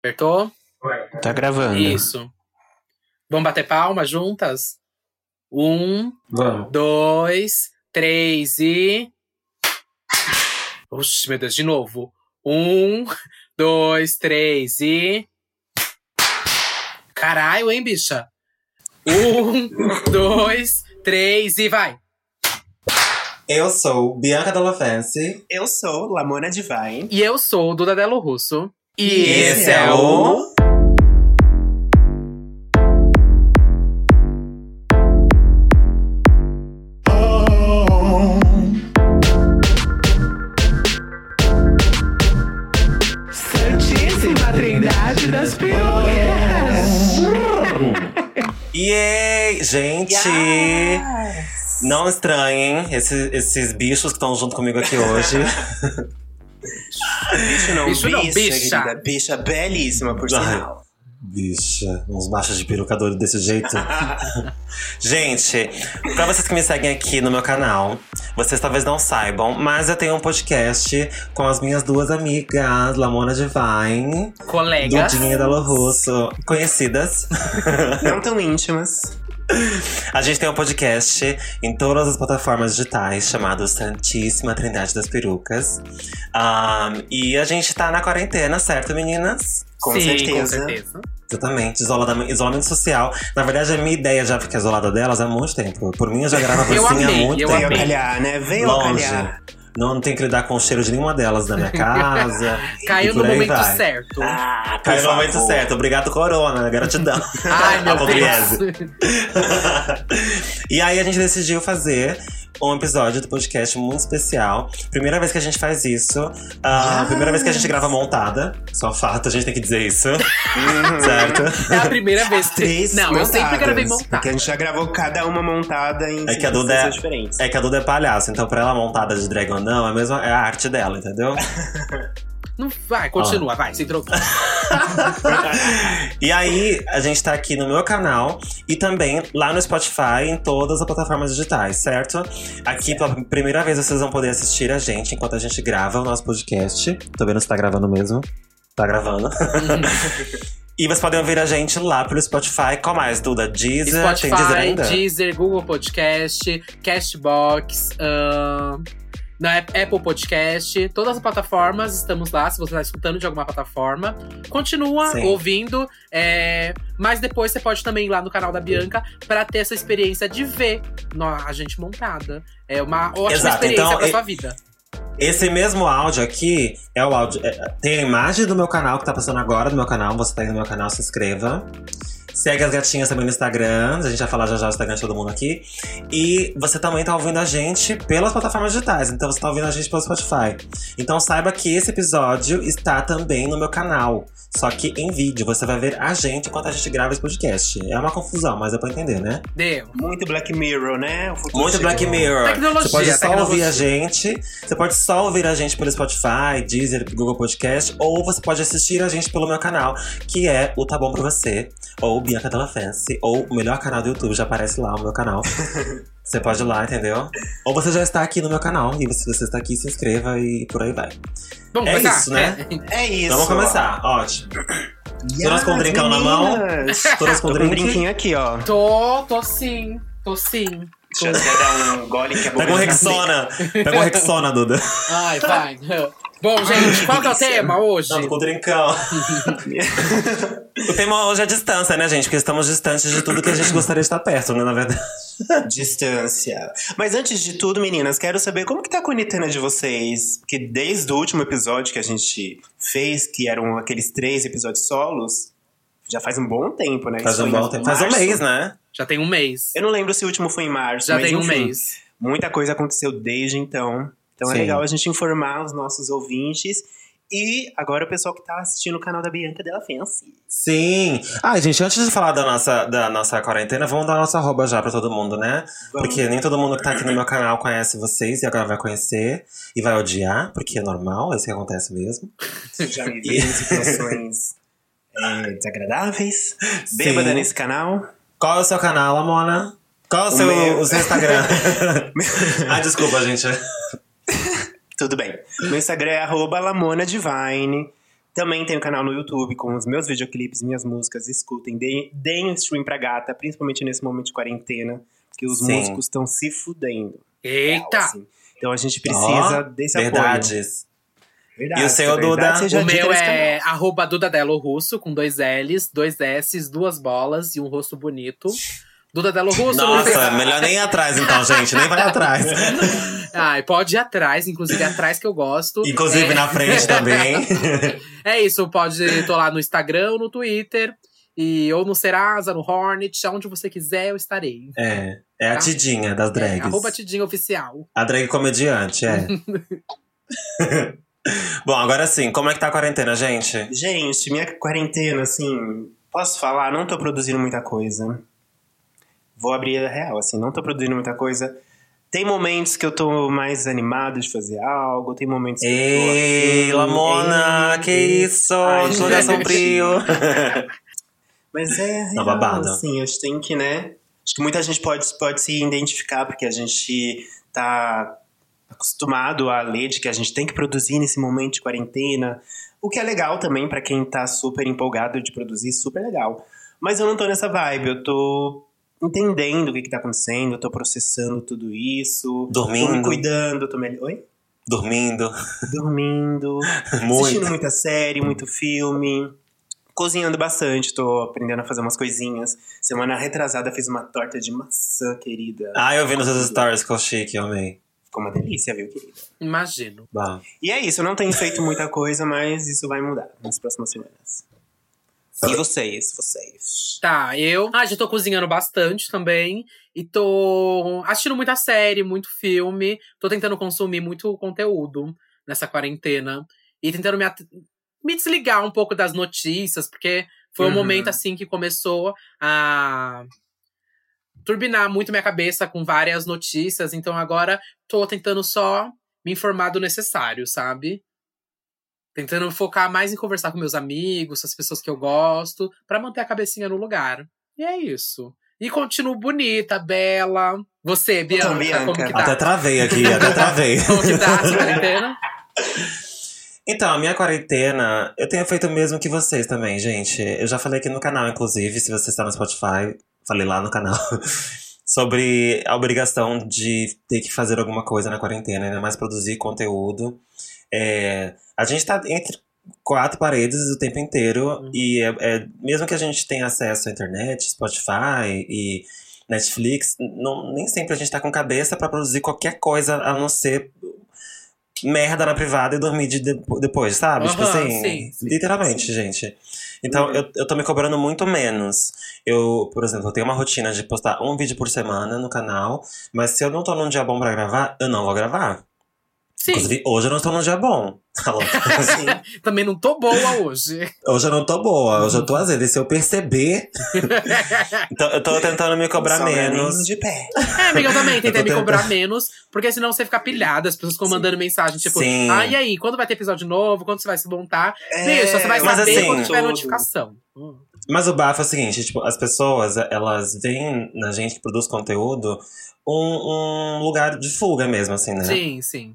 Apertou? Tá gravando. Isso. Vamos bater palma juntas? Um, Vamos. dois, três e. Oxi, meu Deus, de novo. Um, dois, três e. Caralho, hein, bicha? Um, dois, três e vai! Eu sou Bianca Della Fancy. Eu sou Lamona Divine. E eu sou o Duda Delo Russo. E, esse é o. Santíssima Trindade das Pirulas. Yay! Gente! Não estranhem esses, esses bichos que estão junto comigo aqui hoje. Bicho não, Bicho não, bicha, bicha. querida. Bicha belíssima, por Ai. sinal. Bicha, uns machos de peruca doido desse jeito. Gente, pra vocês que me seguem aqui no meu canal, vocês talvez não saibam, mas eu tenho um podcast com as minhas duas amigas, Lamona Divine, Colegas. Dudinha Dalo Russo, conhecidas. Não tão íntimas. A gente tem um podcast em todas as plataformas digitais chamado Santíssima Trindade das Perucas. Ahn, e a gente tá na quarentena, certo, meninas? Com Sim, certeza. com certeza. Exatamente, isolada- isolamento social. Na verdade, a minha ideia já fica isolada delas há muito tempo. Por mim, eu já gravo assim há muito eu Veio tempo. amei. calhar, né? Veio Longe. calhar. Não, não tenho que lidar com o cheiro de nenhuma delas na minha casa. Caiu no momento vai. certo. Ah, Caiu no momento certo. Obrigado, Corona. Gratidão. Ai, meu. Deus. e aí a gente decidiu fazer um episódio do podcast muito especial. Primeira vez que a gente faz isso. Ah, Primeira vez que a gente grava montada. Só fato, a gente tem que dizer isso. certo? É a primeira vez. Três Não, eu sempre montadas, gravei Porque a montada. gente já gravou cada uma montada em É que a Duda é, diferentes. é que a Duda é palhaço, então pra ela montada de drag ou não, é, a mesma, é a arte dela, entendeu? Não, vai, continua, vai, se trocou. E aí, a gente tá aqui no meu canal e também lá no Spotify, em todas as plataformas digitais, certo? Aqui, pela primeira vez, vocês vão poder assistir a gente enquanto a gente grava o nosso podcast. Tô vendo se tá gravando mesmo. Tá gravando. e vocês podem ouvir a gente lá pelo Spotify. Qual mais, Duda? Deezer? Tem Deezer Spotify, ainda? Deezer, Google Podcast, Castbox, ahn, na Ap- Apple Podcast, todas as plataformas estamos lá. Se você está escutando de alguma plataforma, continua Sim. ouvindo. é, mas depois você pode também ir lá no canal da Bianca para ter essa experiência de ver no- a gente montada. É uma ótima Exato, experiência então, para sua vida. Esse mesmo áudio aqui é o áudio. é, tem a imagem do meu canal que tá passando agora do meu canal. Você tá aí no meu canal, se inscreva. Segue as gatinhas também no Instagram. A gente vai falar já já o Instagram de todo mundo aqui. E você também tá ouvindo a gente pelas plataformas digitais. Então você tá ouvindo a gente pelo Spotify. Então saiba que esse episódio está também no meu canal. Só que em vídeo. Você vai ver a gente enquanto a gente grava esse podcast. É uma confusão, mas é pra entender, né? Deu. Muito Black Mirror, né? Muito Black. Mirror. Tecnologia, você pode só tecnologia. ouvir a gente. Você pode só ouvir a gente pelo Spotify, Deezer, Google Podcast. Ou você pode assistir a gente pelo meu canal, que é o Tá Bom Pra Você. Ou Bianca Della Fancy. Ou o melhor canal do YouTube, já aparece lá o meu canal. você pode ir lá, entendeu? Ou você já está aqui no meu canal. E se você está aqui, se inscreva e por aí vai. Vamos É começar? isso, né? É isso. Então vamos começar. Ótimo. Yes, Todas com drinkão na mão? Todas com Tô com um drink? drinquinho aqui, ó. Tô, tô sim. Tô sim. Deixa eu até dar um gole que a boca Pega um tá Rexona. Pega um Rexona, Duda. Ai, vai. Bom, gente, qual que é o tema hoje? Não, tô com drinkão. o tema hoje é distância, né, gente? Porque estamos distantes de tudo que a gente gostaria de estar perto, né, na verdade. Distância. Mas antes de tudo, meninas, quero saber como que tá a quarentena de vocês. Porque desde o último episódio que a gente fez, que eram aqueles três episódios solos, já faz um bom tempo, né? Faz um bom em tempo. Faz um mês, né? Já tem um mês. Eu não lembro se o último foi em março, Já mas tem um enfim, mês. Muita coisa aconteceu desde então. Então é Sim. legal a gente informar os nossos ouvintes. E agora o pessoal que tá assistindo o canal da Bianca Della Fancy. Sim. Ai, gente, antes de falar da nossa, da nossa quarentena, vamos dar nossa arroba já pra todo mundo, né? Vamos. Porque nem todo mundo que tá aqui no meu canal conhece vocês e agora vai conhecer e vai odiar, porque é normal, é isso que acontece mesmo. Já me vi em situações é, desagradáveis. Bêbada Sim. nesse canal. Qual é o seu canal, Amona? Qual é o, O seu, meu- o seu Instagram? Ai, desculpa, gente. Tudo bem. Meu Instagram é arroba Lamona Divine. Também tenho canal no YouTube com os meus videoclipes, minhas músicas. Escutem, deem, deem um stream pra gata, principalmente nesse momento de quarentena, que os Sim. músicos estão se fudendo. Eita! Assim. Então a gente precisa Ó, desse apoio. Verdades. Verdade, E o seu, verdade Duda? O meu é arroba Dudadelo Russo, com dois L's, dois S's, duas bolas e um rosto bonito. Dudadelo Russo. no Nossa, melhor nem ir atrás então, gente. Nem vai atrás. Ai, pode ir atrás, inclusive é atrás que eu gosto. Inclusive é, na frente também. É isso, pode tô lá no Instagram, no Twitter, e, ou no Serasa, no Hornet, aonde você quiser, eu estarei. É, é a Tá. Tidinha das É, drags. arroba Tidinha Oficial. A drag comediante, é. Bom, agora sim, como é que tá a quarentena, gente? Gente, minha quarentena, assim, posso falar, não tô produzindo muita coisa. Vou abrir a real, assim, não tô produzindo muita coisa. Tem momentos que eu tô mais animado de fazer algo, tem momentos que eu tô. Ei, afim. Lamona, Ei. que isso? Gente. sombrio. Mas é Tá real, babado. assim, a gente tem que, né? Acho que muita gente pode, pode se identificar, porque a gente tá acostumado a ler de que a gente tem que produzir nesse momento de quarentena. O que é legal também pra quem tá super empolgado de produzir, super legal. Mas eu não tô nessa vibe, eu tô entendendo o que, que tá acontecendo, eu tô processando tudo isso. Tô me Dormindo. cuidando, tô melhor. Oi? Dormindo. Dormindo. assistindo Muito. muita série, muito filme. Cozinhando bastante, tô aprendendo a fazer umas coisinhas. Semana retrasada fiz uma torta de maçã, querida. Ah, eu vi nos seus stories, ficou chique, eu amei. Ficou uma delícia, viu, querida? Imagino. Bom. E é isso, eu não tenho feito muita coisa, mas isso vai mudar nas próximas semanas. E vocês, vocês? Tá, eu. Ah, já tô cozinhando bastante também. E tô assistindo muita série, muito filme. Tô tentando consumir muito conteúdo nessa quarentena. E tentando me, at- me desligar um pouco das notícias, porque foi um Uhum. momento assim que começou a turbinar muito minha cabeça com várias notícias. Então agora tô tentando só me informar do necessário, sabe? Tentando focar mais em conversar com meus amigos, as pessoas que eu gosto, pra manter a cabecinha no lugar. E é isso. E continuo bonita, bela. Você, Bianca, Bianca. como que tá? Até travei aqui, até travei. Como que tá quarentena? Então, a minha quarentena, eu tenho feito o mesmo que vocês também, gente. Eu já falei aqui no canal, inclusive, se você está no Spotify, falei lá no canal, sobre a obrigação de ter que fazer alguma coisa na quarentena, ainda mais produzir conteúdo. É, a gente tá entre quatro paredes o tempo inteiro, e é, é- mesmo que a gente tenha acesso à internet, Spotify e Netflix, não, nem sempre a gente tá com cabeça pra produzir qualquer coisa a não ser merda na privada e dormir de, de- depois, sabe? tipo Aham, assim, sim, sim, literalmente, gente. Então, eu, eu tô me cobrando muito menos. Eu, por exemplo, eu tenho uma rotina de postar um vídeo por semana no canal, mas se eu não tô num dia bom pra gravar, eu não vou gravar. Sim, Inclusive, hoje eu não estou num dia bom. Tá louco? Sim. também não tô boa hoje. Hoje eu não tô boa, hoje eu tô azeda. E se eu perceber. Então, eu tô tentando me cobrar menos. de pé. É, amiga, eu também tentei tô me tentando. cobrar menos, porque senão você fica pilhada, as pessoas ficam mandando mensagem, tipo, Sim. ah, e aí, quando vai ter episódio novo? Quando você vai se montar? É, Bicho, você vai mas saber assim, quando tiver tudo. notificação. Mas o bafo é o seguinte, tipo, as pessoas, elas veem na gente que produz conteúdo um, um lugar de fuga mesmo, assim, né? Sim, sim.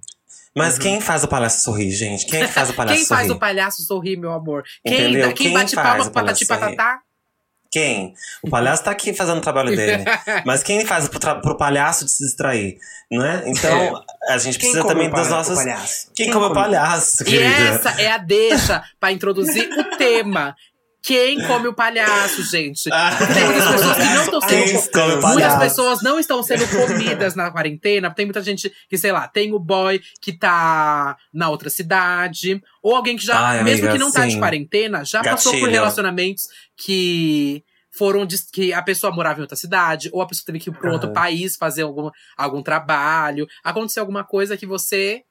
Mas Uhum. quem faz o palhaço sorrir, gente? Quem é que faz o palhaço Quem faz sorrir? o palhaço sorrir, meu amor? Quem, Entendeu? quem, Quem bate faz palma o pro patati patatá? Quem? O palhaço tá aqui fazendo o trabalho dele. Mas quem faz pro, tra- pro palhaço de se distrair, né? Então, a gente Quem precisa come também das nossas. palhaço? Quem, come o palhaço, E querida? essa é a deixa pra introduzir o tema. Quem come o palhaço, gente? Porque tem muitas pessoas que não estão sendo. come Muitas pessoas não estão sendo comidas na quarentena. Tem muita gente que, sei lá, tem o boy que tá na outra cidade. Ou alguém que já, Ai, mesmo amiga, que não tá de sim. quarentena, já passou por Gatilho. relacionamentos que foram que a pessoa morava em outra cidade, ou a pessoa teve que ir para outro Aham. país fazer algum, algum trabalho. Aconteceu alguma coisa que você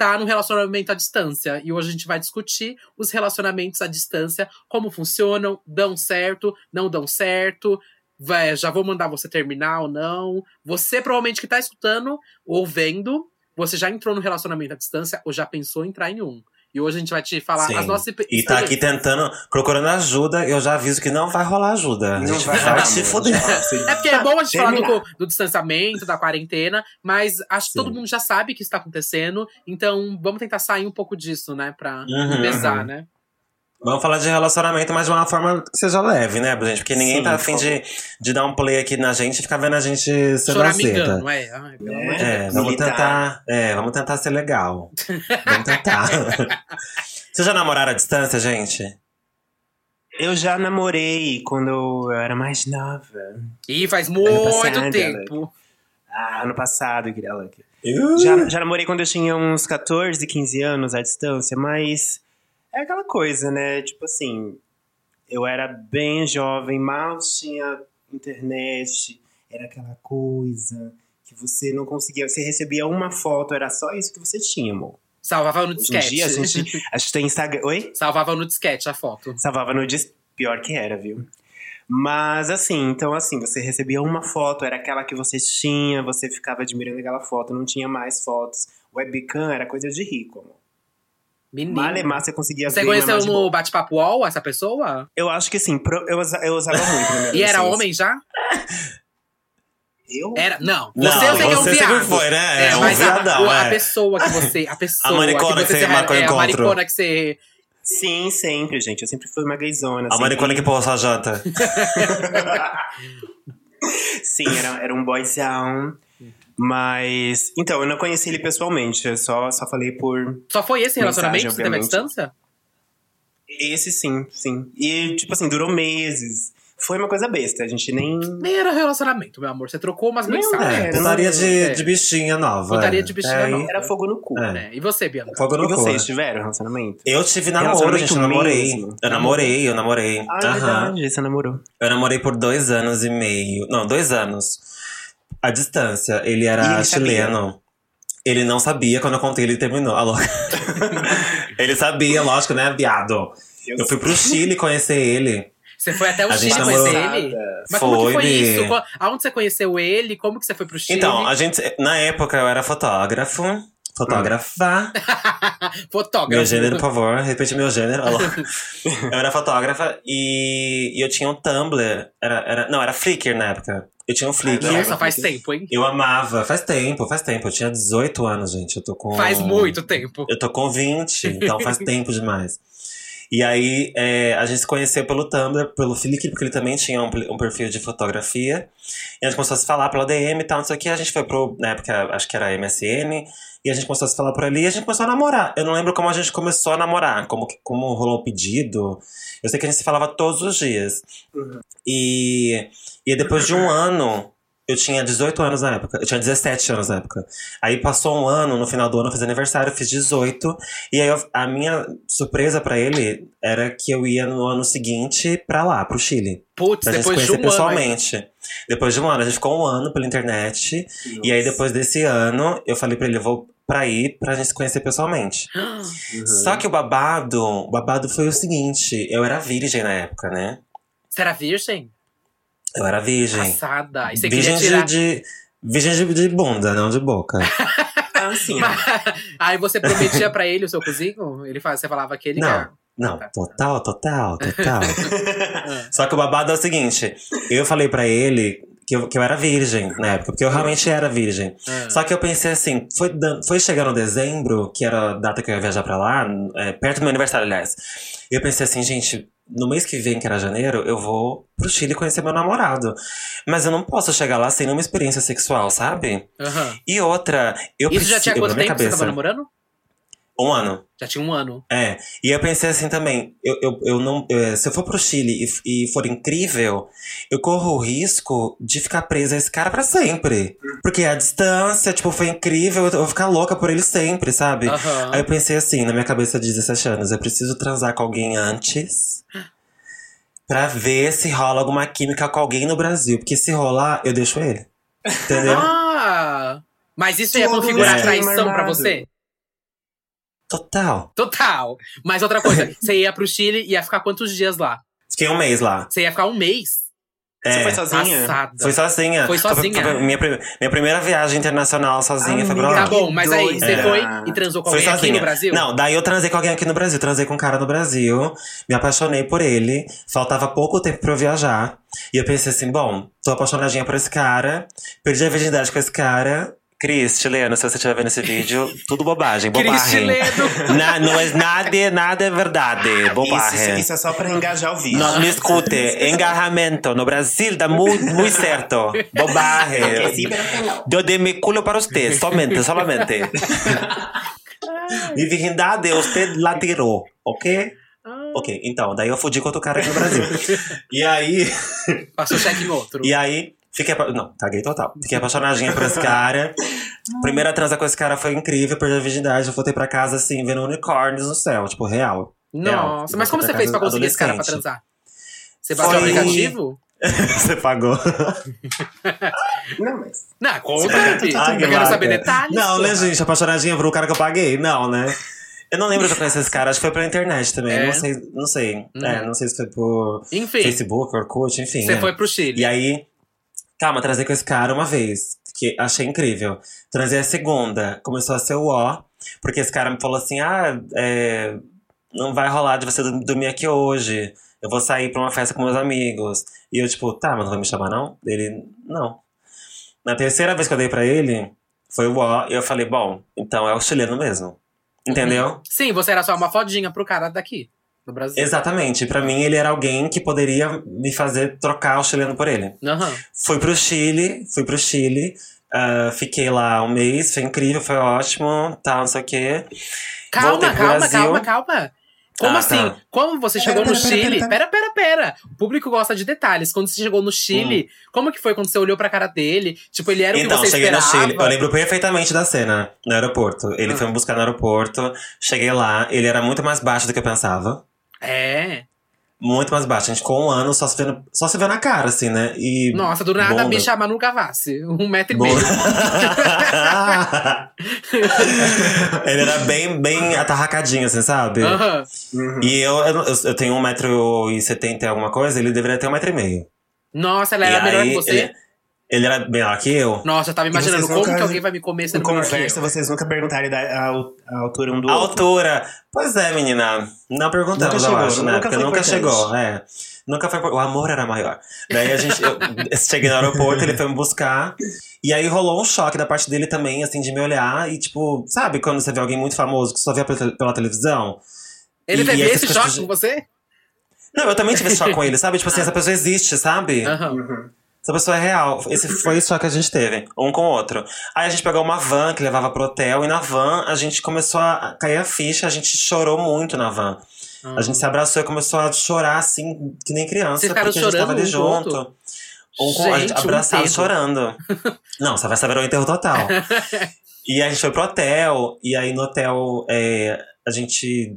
tá num relacionamento à distância. E hoje a gente vai discutir os relacionamentos à distância, como funcionam, dão certo, não dão certo. Vai, já vou mandar você terminar ou não. Você provavelmente que tá escutando ou vendo, você já entrou no relacionamento à distância ou já pensou em entrar em um. E hoje a gente vai te falar Sim. as nossas E tá aqui tentando, procurando ajuda, eu já aviso que não vai rolar ajuda. A Não gente vai vai, amor, fuder. É porque é bom a gente falar Terminar. do, do distanciamento, da quarentena, mas acho que todo Sim. mundo já sabe que isso tá acontecendo. Então vamos tentar sair um pouco disso, né? Pra Uhum, pesar, uhum. né? Vamos falar de relacionamento, mas de uma forma que seja leve, né, gente? Porque ninguém Sim, tá afim de, de dar um play aqui na gente e ficar vendo a gente ser Choramingando, é. Ai, pelo amor de É, Deus. vamos Militar. tentar. É, vamos tentar ser legal. Vamos tentar. Vocês já namoraram à distância, gente? Eu já namorei quando eu era mais nova. Ih, faz muito passado, tempo. Ah, ano passado, Grela. Uh, Já, já namorei quando eu tinha uns 14, 15 anos à distância, mas é aquela coisa, né? Tipo assim, eu era bem jovem, mal tinha internet, era aquela coisa que você não conseguia. Você recebia uma foto, era só isso que você tinha, amor. Salvava no Hoje em disquete. dia a gente. A gente tem Instagram. Oi? Salvava no disquete a foto. Salvava no dis... Pior que era, viu? Mas assim, então assim, você recebia uma foto, era aquela que você tinha, você ficava admirando aquela foto, não tinha mais fotos. Webcam era coisa de rico, amor. Menino. Malemar você conseguia Você ver. conheceu mas no bate-papo UOL essa pessoa? Eu acho que sim, pro- eu, eu usava muito na minha E era homem já? Eu? Era. Não. Não, você eu sei que é um você viado. sempre foi, né? É, um mas a- viadão, a, é. pessoa que você. A pessoa. maricona que que você você marcou é, a maricona que você. Sim, sempre, gente. Eu sempre fui uma gaysona. A sempre- maricona que pôs sua janta. Sim, era, era um boyzão. Mas. Então, eu não conheci ele pessoalmente. Eu só, só falei por. Só foi esse relacionamento que você teve à distância? Esse sim, sim. E, tipo assim, durou meses. Foi uma coisa besta. A gente nem. Nem era relacionamento, meu amor. Você trocou umas Não, mensagens. É, putaria de, é. de bichinha nova. Putaria é. de bichinha É, nova. Era fogo no cu. É. É, E você, Bianca? Fogo no E cu. vocês é. tiveram relacionamento? Eu tive namoro, gente, eu namorei. mesmo? Eu namorei, eu namorei. Ah, Aham. verdade. Você namorou. Eu namorei por dois anos e meio. Não, dois anos. A distância. Ele era ele sabia? chileno. Ele não sabia quando eu contei, ele terminou. Alô? ele sabia, lógico, né, viado? Eu fui pro Chile conhecer ele. Você foi até o A Chile conhecer namorou- ele? Mas como que Foi, foi isso? Aonde você conheceu ele? Como que você foi pro Chile? Então, a gente. Na época eu era fotógrafo. Fotógrafa. Fotógrafo. Meu gênero, por favor, repete meu gênero. Eu era fotógrafa e, e eu tinha um Tumblr. Era, era, não, era Flickr na época. Eu tinha um Flickr. Nossa, faz tempo, hein? Eu amava. Faz tempo, faz tempo. Eu tinha 18 anos, gente. Eu tô com. Faz muito tempo. Eu tô com 20, então faz tempo demais. E aí, é, a gente se conheceu pelo Tumblr, pelo Flickr, porque ele também tinha um, um perfil de fotografia. E a gente começou a se falar pela DM e tal, não sei o que. A gente foi pro, na época, acho que era MSN. E a gente começou a se falar por ali e a gente começou a namorar. Eu não lembro como a gente começou a namorar, como, como rolou o pedido. Eu sei que a gente se falava todos os dias. E, e depois de um ano, eu tinha 18 anos na época. Eu tinha 17 anos na época. Aí passou um ano, no final do ano eu fiz aniversário, eu fiz 18. E aí eu- a minha surpresa pra ele era que eu ia no ano seguinte pra lá, pro Chile. Putz, Pra gente se depois de conhecer um ano. Depois de um ano, a gente ficou um ano pela internet. E aí depois desse ano, eu falei pra ele, eu vou pra ir pra gente se conhecer pessoalmente. Uhum. Só que o babado, o babado foi o seguinte, eu era virgem na época, né? Você era virgem? Eu era virgem. Passada. E você virgem tirar... de, de. Virgem de, de bunda, não de boca. Ah, sim. ó. Aí você prometia pra ele o seu cozinho? Ele faz, você falava que ele Não. Não, Tá. total, total, total. Só que o babado é o seguinte: eu falei pra ele que eu, que eu era virgem na época, porque eu realmente era virgem. Ah. Só que eu pensei assim: foi, foi chegando dezembro, que era a data que eu ia viajar pra lá, é, perto do meu aniversário, aliás. Eu pensei assim, gente. No mês que vem, que era janeiro, eu vou pro Chile conhecer meu namorado. Mas eu não posso chegar lá sem nenhuma experiência sexual, sabe? Aham. E outra, eu Isso já preciso- tinha eu, quanto tempo que você cabeça, tava namorando? Um ano. Já tinha um ano. É, e eu pensei assim também, eu, eu, eu não, eh, se eu for pro Chile e, e for incrível, eu corro o risco de ficar presa a esse cara pra sempre. Porque a distância, tipo, foi incrível, eu vou ficar louca por ele sempre, sabe? Aham. Aí eu pensei assim, na minha cabeça de 17 anos, eu preciso transar com alguém antes pra ver se rola alguma química com alguém no Brasil. Porque se rolar, eu deixo ele. Entendeu? Ah! Mas isso ia Todo configurar esquema traição pra você? Total. Total. Mas outra coisa, você ia pro Chile e ia ficar quantos dias lá? Fiquei um mês lá. Você ia ficar um mês? Você É. foi sozinha? Passada. Foi sozinha. Foi sozinha? Foi- foi minha, minha primeira viagem internacional sozinha foi pra Amiga, lá. Tá bom, mas aí você foi e transou com Foi alguém aqui sozinha. no Brasil? Não, daí eu transei com alguém aqui no Brasil. Transei com um cara no Brasil. Me apaixonei por ele. Faltava pouco tempo pra eu viajar. E eu pensei assim, bom, tô apaixonadinha por esse cara. Perdi a virgindade com esse cara. Cris, chileno, se você estiver vendo esse vídeo, tudo bobagem, Cris bobagem. chileno. Na- não é nada, nada é verdade, Isso, bobagem. isso é só pra engajar o vídeo. Não, me escute, engarramento no Brasil dá muito, muito certo. Bobagem. No. Eu dei meu culo para você, somente, solamente. Mi virgindade, você la tirou, ok? Ok, então, daí eu fudi com outro cara aqui no Brasil. E aí, Passou cheque em outro. e aí, fiquei. Não, caguei total. Fiquei apaixonadinha por esse cara. Primeira transa com esse cara foi incrível, perdi a virgindade. Eu voltei pra casa assim, vendo unicórnios no céu, tipo, real. Nossa, Real. mas como você fez pra conseguir esse cara pra transar? Você baixou o Foi- aplicativo? Você pagou. Não, mas. Não, conta, Ah, Pepe. que Eu quero saber detalhes. Não, né, gente? Apaixonadinha por um cara que eu paguei? Não, né? Eu não lembro de eu conhecer esse cara, acho que foi pela internet também. É? Não sei, não sei. Uhum. É, não sei se foi por Enfim, Facebook, Orkut, enfim. você né? foi pro Chile. E aí, calma, trazei com esse cara uma vez, que achei incrível. Trazei a segunda, começou a ser o ó, porque esse cara me falou assim: ah, é, não vai rolar de você dormir aqui hoje. Eu vou sair pra uma festa com meus amigos. E eu, tipo, tá, mas não vai me chamar, não? Ele, não. Na terceira vez que eu dei pra ele, foi o ó, e eu falei, bom, então é o chileno mesmo. Entendeu? Sim, você era só uma fodinha pro cara daqui, do Brasil. Exatamente. Pra mim, ele era alguém que poderia me fazer trocar o chileno por ele. Aham. Fui pro Chile, fui pro Chile. ah, fiquei lá um mês, foi incrível, foi ótimo, tal, não sei o quê. Calma, calma, Brasil. calma, calma. Como Ah, assim? tá. Como você chegou Pera, no pera, Chile? pera, Pera, pera, pera. O público gosta de detalhes. Quando você chegou no Chile, como que foi quando você olhou pra cara dele? Tipo, ele era o Então, que você cheguei esperava? no Chile. Eu lembro perfeitamente da cena no aeroporto. Ele Ah. foi me buscar no aeroporto. Cheguei lá, ele era muito mais baixo do que eu pensava. É. Muito mais baixo. A gente ficou um ano só se vendo, só se vendo a cara, assim, né? E. Nossa, do nada a bunda. bicha Manu Gavassi. Um metro e meio. ele era bem, bem atarracadinho, assim, sabe? Aham. Uhum. E eu, eu, eu tenho 1,70m e alguma coisa, ele deveria ter 1,5m. Nossa, ela E era melhor aí, que você? Ele, ele era menor que eu. Nossa, eu tava imaginando como nunca- que alguém vai me comer sendo menor conversa, eu. vocês nunca perguntaram da- a, a altura um do A outro. altura. Pois é, menina. Não perguntamos, Nunca eu chegou, acho, né? nunca Porque foi nunca chegou, é. Nunca foi. O amor era maior. Daí a gente. Eu cheguei no aeroporto, ele foi me buscar. E aí rolou um choque da parte dele também, assim, de me olhar. E, tipo, sabe quando você vê alguém muito famoso que só vê pela, pela televisão? Ele E- teve e esse choque de- com você? Não, eu também tive esse choque com ele, sabe? Tipo assim, essa pessoa existe, sabe? Aham. Uhum. Essa pessoa é real. Esse foi choque que a gente teve, um com o outro. Aí a gente pegou uma van que levava pro hotel, e na van a gente começou a cair a ficha, a gente chorou muito na van. A gente se abraçou e começou a chorar assim, que nem criança. Porque a gente tava ali um junto. outro? Um com a gente um abraçado, enterro. chorando. Não, você vai saber o enterro total. e a gente foi pro hotel, e aí no hotel é, a gente.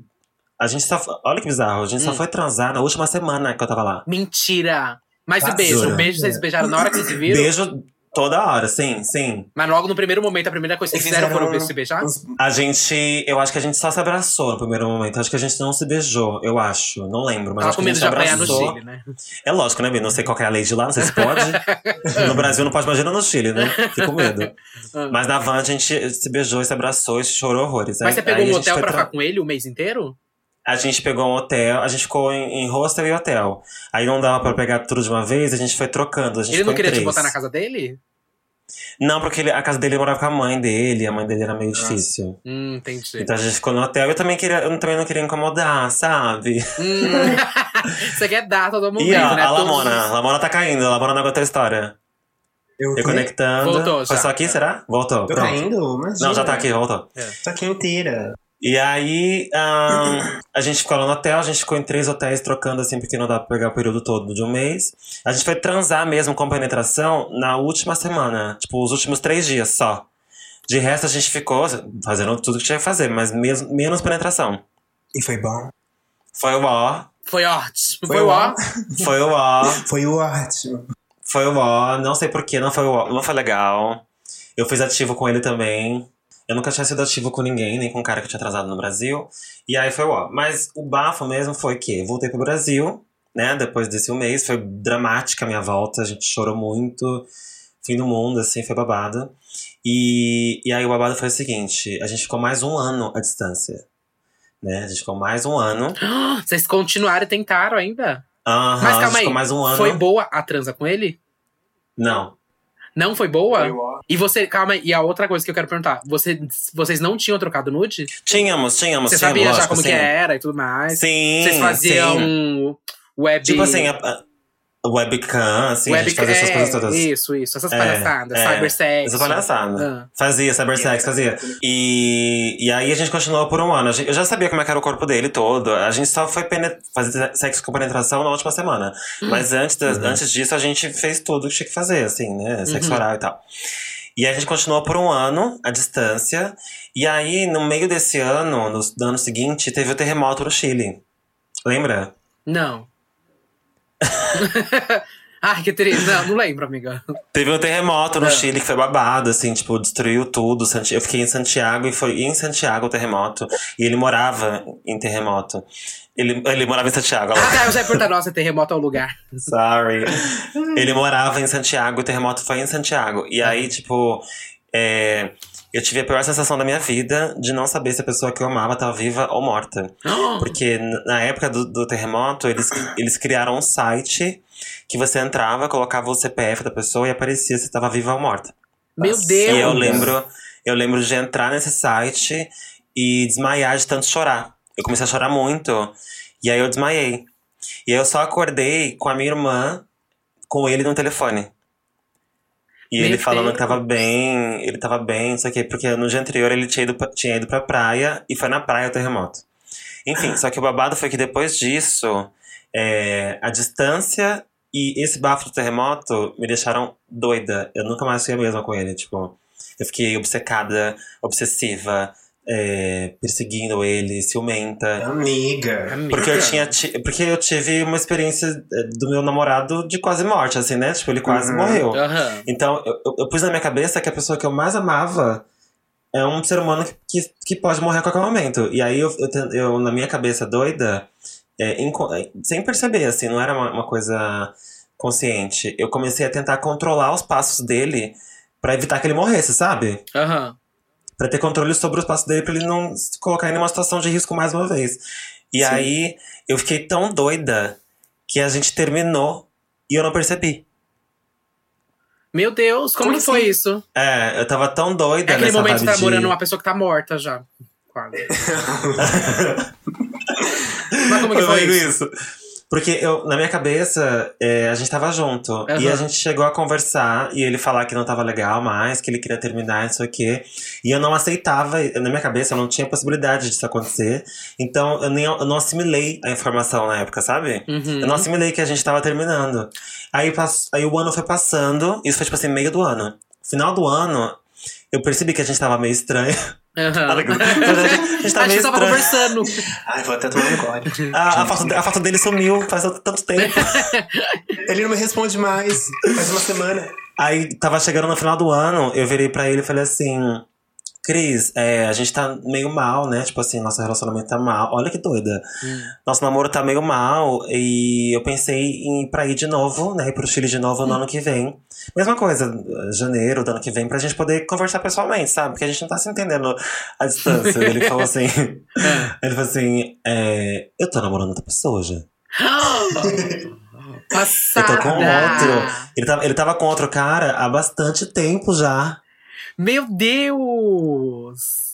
A gente só. Olha que bizarro, a gente Hum. só foi transar na última semana que eu tava lá. Mentira! Mas e Tá, beijo? jura? Beijo, vocês beijaram na hora que se viram? Beijo toda hora, sim, sim. Mas logo no primeiro momento, a primeira coisa que vocês fizeram fizeram foram se beijar? A gente. Eu acho que a gente só se abraçou no primeiro momento. Acho que a gente não se beijou, eu acho. Não lembro, mas Tava acho com que a medo gente de apanhar no abraçou. Chile, né? É lógico, né, Bi? Não sei qual que é a lei de lá, não sei se pode. no Brasil não pode, imagina no Chile, né? Fico com medo. Ah. Mas na van a gente se beijou, se abraçou e chorou horrores. Mas Aí- você pegou um hotel pra tra- ficar com ele o mês inteiro? A gente pegou um hotel, a gente ficou em, em hostel e hotel. Aí não dava pra pegar tudo de uma vez, a gente foi trocando. A gente Ele não queria te botar na casa dele? Não, porque ele- a casa dele morava com a mãe dele, a mãe dele era meio difícil. Hum, entendi. Então a gente ficou no hotel. Eu também, queria, eu também não queria incomodar, sabe? Hum. Você quer dar todo momento, E ó, né? a Lamona. A Lamona tá caindo. A Lamona não aguentou a história. Eu Reconectando. Voltou Foi já. só aqui, será? Voltou. Tô Pronto. caindo? Imagina. Não, já tá aqui, voltou. Tô aqui inteira. E aí, ahn, a gente ficou lá no hotel, a gente ficou em três hotéis trocando assim, porque não dá pra pegar o período todo de um mês. A gente foi transar mesmo com penetração na última semana, tipo, os últimos três dias só. De resto, a gente ficou fazendo tudo que tinha que fazer, mas mesmo, menos penetração. E foi bom. Foi o ó, Foi ótimo. Foi Foi o ó. foi o ó, Foi ótimo. foi o ó, não sei porquê, não foi o ó, não foi legal. Eu fiz ativo com ele também. Eu nunca tinha sido ativo com ninguém, nem com um cara que tinha atrasado no Brasil. E aí foi ó. Mas o bafo mesmo foi que eu voltei pro Brasil, né? Depois desse um mês. Foi dramática a minha volta. A gente chorou muito. Fim do mundo, assim, foi babado. E, e aí o babado foi o seguinte: a gente ficou mais um ano à distância. Né? A gente ficou mais um ano. Vocês continuaram e tentaram ainda? Aham, Mas a calma gente aí. ficou mais um ano. Foi boa a transa com ele? Não. Não foi boa? Foi ó. E você, calma, aí, e a outra coisa que eu quero perguntar, você, vocês não tinham trocado nude? Tínhamos, tínhamos, Você tínhamos, sabia já lógico, como sim. que era e tudo mais? Sim, Vocês faziam sim. um web... Tipo assim, a webcam, assim, a gente webcam, fazia essas coisas todas. Isso, isso. Essas É, palhaçadas, é, cybersex. Essa palhaçada. Ah. Fazia, cybersex, fazia. E, e aí a gente continuou por um ano. Gente- Eu já sabia como é era o corpo dele todo. A gente só foi fazer sexo com penetração na última semana. Hum. Mas antes, da- Uhum. antes disso, a gente fez tudo que tinha que fazer, assim, né? Sexo Uhum. oral e tal. E a gente continuou por um ano, à distância. E aí, no meio desse ano, no, no ano seguinte, teve o terremoto no Chile. Lembra? Não. Ai, que triste. Não, não lembro, amiga. Teve um terremoto no É. Chile que foi babado, assim, tipo, destruiu tudo. Eu fiquei em Santiago e foi em Santiago o terremoto. E ele morava em terremoto. Ele, ele morava em Santiago, lá. Ah, tá, eu já ia perguntar, nossa, terremoto é o lugar. Sorry. Ele morava em Santiago, o terremoto foi em Santiago. E aí, tipo, é, eu tive a pior sensação da minha vida de não saber se a pessoa que eu amava estava viva ou morta. Porque na época do, do terremoto, eles, eles criaram um site que você entrava, colocava o CPF da pessoa e aparecia se estava viva ou morta. Meu. Deus. E eu lembro, eu lembro de entrar nesse site e desmaiar de tanto chorar. Eu comecei a chorar muito. E aí eu desmaiei. E aí eu só acordei com a minha irmã, com ele no telefone. E ele falando que tava bem, ele tava bem, não sei o quê. Porque no dia anterior ele tinha ido, pra, tinha ido pra praia e foi na praia o terremoto. Enfim, só que o babado foi que depois disso, é, a distância e esse bafo do terremoto me deixaram doida. Eu nunca mais fui a mesma com ele. Tipo, eu fiquei obcecada, obsessiva, é, perseguindo ele, ciumenta. Amiga. Amiga. Porque eu tinha ti- porque eu tive uma experiência é, do meu namorado de quase morte, assim, né? Tipo, ele quase Uhum. morreu. Aham. Então, eu, eu- pus na minha cabeça que a pessoa que eu mais amava é um ser humano que, que, que pode morrer a qualquer momento. E aí, eu, eu, eu, na minha cabeça doida, é, é, sem perceber, assim, não era uma, uma coisa consciente. Eu comecei a tentar controlar os passos dele pra evitar que ele morresse, sabe? Aham. Pra ter controle sobre os passos dele, pra ele não se colocar em uma situação de risco mais uma vez. E Sim. aí, eu fiquei tão doida que a gente terminou e eu não percebi. Meu Deus, como, Como que foi assim? isso? É, eu tava tão doida É aquele nessa momento que tá de- morando uma pessoa que tá morta já. Quase. Mas como que Foi foi isso? isso. Porque eu, na minha cabeça, é, a gente tava junto. E a gente chegou a conversar e ele falar que não tava legal mais, que ele queria terminar, não sei o quê. E eu não aceitava, na minha cabeça, eu não tinha possibilidade disso acontecer. Então eu, nem, eu não assimilei a informação na época, sabe? Uhum. Eu não assimilei que a gente tava terminando. Aí, pass- aí o ano foi passando, isso foi tipo assim, meio do ano. Final do ano, eu percebi que a gente tava meio estranho. Aham. a gente tá a gente tava conversando. Ai, vou até tomar um gole. A, a, foto, a foto dele sumiu faz tanto tempo. Ele não me responde mais. Faz uma semana. Aí tava chegando no final do ano, eu virei pra ele e falei assim: Cris, é, a gente tá meio mal, né? Tipo assim, nosso relacionamento tá mal. Olha que doida. Nosso namoro tá meio mal e eu pensei em ir pra ir de novo, né? Ir pro Chile de novo no ano que vem. Mesma coisa, janeiro do ano que vem, pra gente poder conversar pessoalmente, sabe? Porque a gente não tá se entendendo à distância. ele falou assim: Ele falou assim: é, Eu tô namorando outra pessoa já. Eu Passada. tô com outro. Ele tava, ele tava com outro cara há bastante tempo já. Meu Deus!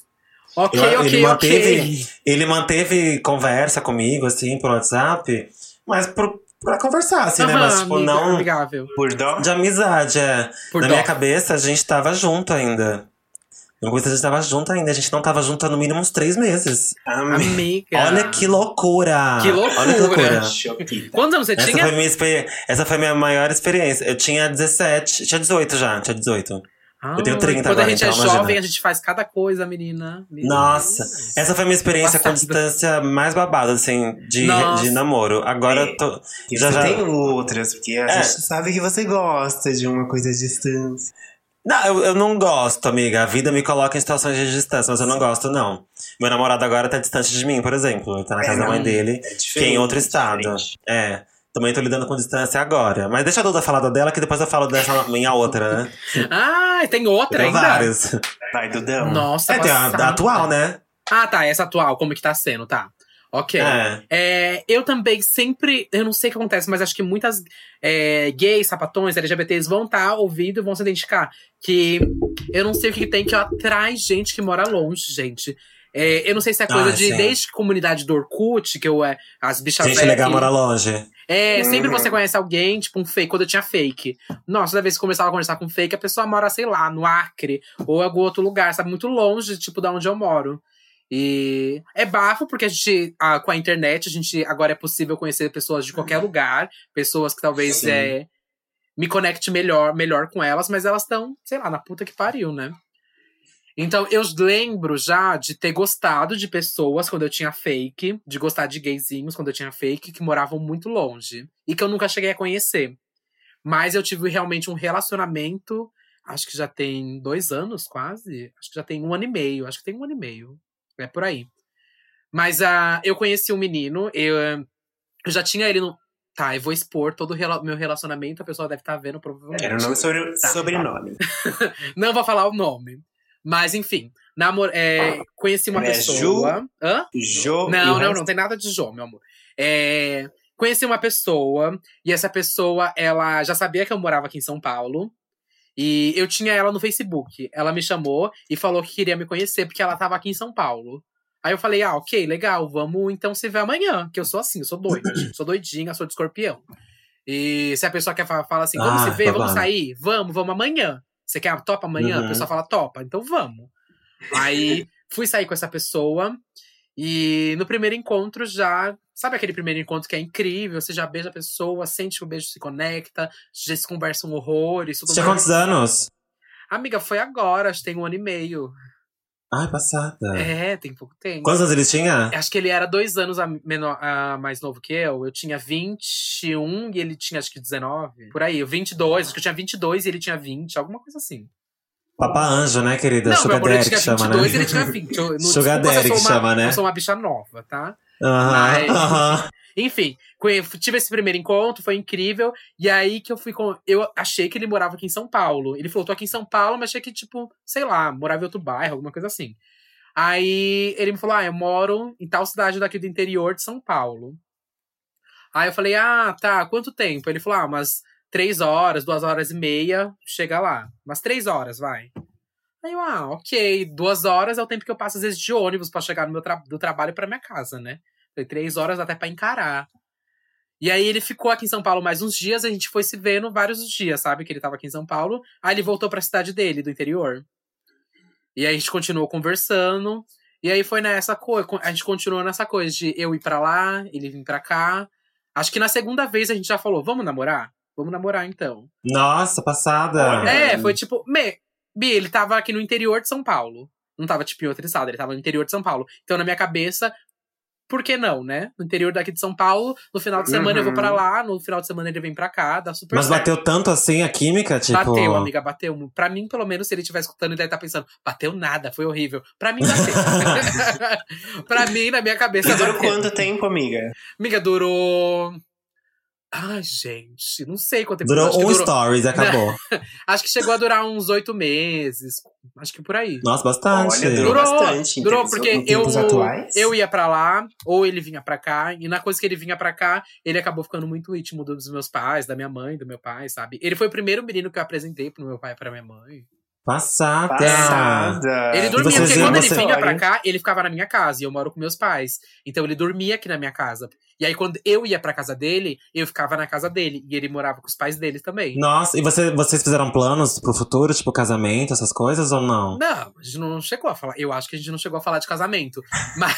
Ok, Eu- ok, ele manteve, ok. ele manteve conversa comigo, assim, por WhatsApp, mas por, pra conversar, assim, né? Mas, tipo, amiga- não Amigável. Por dó? de amizade, é. Por Na dó. minha cabeça, a gente tava junto ainda. Na minha cabeça, a gente tava junto ainda. A gente não tava junto há no mínimo uns três meses. Amiga. Amiga. Olha que loucura! Que loucura. Olha que loucura! Chopita. Quantos anos você Essa tinha? foi, minha, exper- essa foi minha maior experiência. Eu tinha 17, tinha 18 já, tinha 18. Eu tenho 30 Quando agora, a gente é então, jovem, imagina. a gente faz cada coisa, menina. Meu Nossa, Deus. essa foi a minha experiência com Passada. distância mais babada, assim, de, Nossa. de namoro. Agora É. eu tô. E Já, você já... tem outras, porque a É. gente sabe que você gosta de uma coisa à distância. Não, eu, eu não gosto, amiga. A vida me coloca em situações de distância, mas eu não gosto, não. Meu namorado agora tá distante de mim, por exemplo. Ele tá na É, casa da mãe dele, É que é em outro diferente, estado. diferente. É. Também tô lidando com distância agora. Mas deixa a Duda falar da dela, que depois eu falo dessa minha outra, né? Ah, tem outra Tem ainda? vários. Vai, Dudão. Nossa, É, tem a, passada. a atual, né? Ah, tá. Essa atual, como que tá sendo, tá. Ok. É. É, eu também sempre. Eu não sei o que acontece, mas acho que muitas é, gays, sapatões, LGBTs vão estar ouvindo e vão se identificar. Que eu não sei o que tem que atrai gente que mora longe, gente. É, eu não sei se é coisa Ah, de sim. desde comunidade do Orkut, que eu é as bichas Gente legal que- mora longe. É, sempre Uhum. você conhece alguém, tipo um fake, quando eu tinha fake. Nossa, toda vez que começava a conversar com fake, a pessoa mora, sei lá, no Acre ou em algum outro lugar, sabe? Muito longe, tipo, da onde eu moro. E é bafo, porque a gente, com a internet, a gente agora é possível conhecer pessoas de qualquer lugar, pessoas que talvez Sim. é, me conecte melhor, melhor com elas, mas elas estão, sei lá, na puta que pariu, né? Então, eu lembro já de ter gostado de pessoas quando eu tinha fake, de gostar de gayzinhos quando eu tinha fake, que moravam muito longe. E que eu nunca cheguei a conhecer. Mas eu tive realmente um relacionamento, acho que já tem dois anos quase. Acho que já tem um ano e meio. Acho que tem um ano e meio. É por aí. Mas ah, eu conheci um menino, eu, eu já tinha ele no. Tá, eu vou expor todo o meu relacionamento, a pessoa deve estar vendo provavelmente. Era o nome sobre Tá. sobrenome. Não vou falar o nome. Mas, enfim. Namor é, conheci uma É pessoa. Hã? Jo. e Não, não, não tem nada de João, meu amor. É, conheci uma pessoa, e essa pessoa, ela já sabia que eu morava aqui em São Paulo. E eu tinha ela no Facebook. Ela me chamou e falou que queria me conhecer, porque ela tava aqui em São Paulo. Aí eu falei, ah, ok, legal, vamos então se ver amanhã. Que eu sou assim, eu sou doida. Sou doidinha, sou de escorpião. E se a pessoa quer fa- fala assim, vamos Ah, se ver, vamos sair? Vamos, vamos amanhã. Você quer topa amanhã? Uhum. A pessoa fala, topa, então vamos. Aí fui sair com essa pessoa. E no primeiro encontro já. Sabe aquele primeiro encontro que é incrível? Você já beija a pessoa, sente que o beijo se conecta, já se conversam horrores, Você tinha quantos anos? Amiga, foi agora, acho que tem um ano e meio. Ai, passada. É, tem pouco tempo. Quantos anos ele tinha? Acho que ele era dois anos a menor, a mais novo que eu. Eu tinha 21 e ele tinha acho que 19. Por aí, eu 22. Acho que eu tinha 22 e ele tinha 20, alguma coisa assim. Papa Anjo, né, querida? não, meu Sugar amor, ele Daddy tinha que chama, 22 e né? ele tinha 20. Eu, não, Sugar Daddy que uma- chama, né? Eu sou uma bicha nova, tá? Aham, Mas- aham. Enfim, tive esse primeiro encontro, foi incrível. E aí que eu fui com. Eu achei que ele morava aqui em São Paulo. Ele falou, tô aqui em São Paulo, mas achei que, tipo, sei lá, morava em outro bairro, alguma coisa assim. Aí ele me falou: Ah, eu moro em tal cidade daqui do interior de São Paulo. Aí eu falei: Ah, tá, quanto tempo? Ele falou: Ah, umas três horas, duas horas e meia, chega lá. Umas três horas, vai. Aí eu, ah, ok, duas horas é o tempo que eu passo, às vezes, de ônibus pra chegar no meu tra do trabalho pra minha casa, né? Falei, três horas até pra encarar. E aí ele ficou aqui em São Paulo mais uns dias, a gente foi se vendo vários dias, sabe? Que ele tava aqui em São Paulo. Aí ele voltou pra cidade dele, do interior. E aí a gente continuou conversando. E aí foi nessa coisa, a gente continuou nessa coisa de eu ir pra lá, ele vir pra cá. Acho que na segunda vez a gente já falou, vamos namorar? Vamos namorar então. Nossa, passada. É, foi tipo, me, Bi, ele tava aqui no interior de São Paulo. Não tava, tipo, em outro estado, ele tava no interior de São Paulo. Então, na minha cabeça, por que não, né? No interior daqui de São Paulo, no final de semana eu vou Uhum. pra lá, no final de semana ele vem pra cá, dá super Mas certo. bateu tanto assim a química, tipo. Bateu, amiga, bateu. Pra mim, pelo menos, se ele estiver escutando, ele deve estar pensando, bateu nada, foi horrível. Pra mim, bateu. pra mim, na minha cabeça, E durou bateu. quanto tempo, amiga? Amiga, durou. Ai, gente, não sei quanto tempo. Durou um stories e acabou. Acho que chegou a durar uns oito meses. Acho que por aí. Nossa, bastante. Olha, durou Durou, bastante. durou porque eu, atuais. eu ia pra lá, ou ele vinha pra cá, e na coisa que ele vinha pra cá, ele acabou ficando muito íntimo dos meus pais, da minha mãe, do meu pai, sabe? Ele foi o primeiro menino que eu apresentei pro meu pai e pra minha mãe. Passada. Passada. Ele dormia, porque quando ele vinha pra cá, ele ficava na minha casa, e eu moro com meus pais. Então ele dormia aqui na minha casa. E aí, quando eu ia pra casa dele, eu ficava na casa dele, e ele morava com os pais dele também. Nossa, e você, vocês fizeram planos pro futuro, tipo casamento, essas coisas ou não? Não, a gente não chegou a falar. Eu acho que a gente não chegou a falar de casamento. Mas,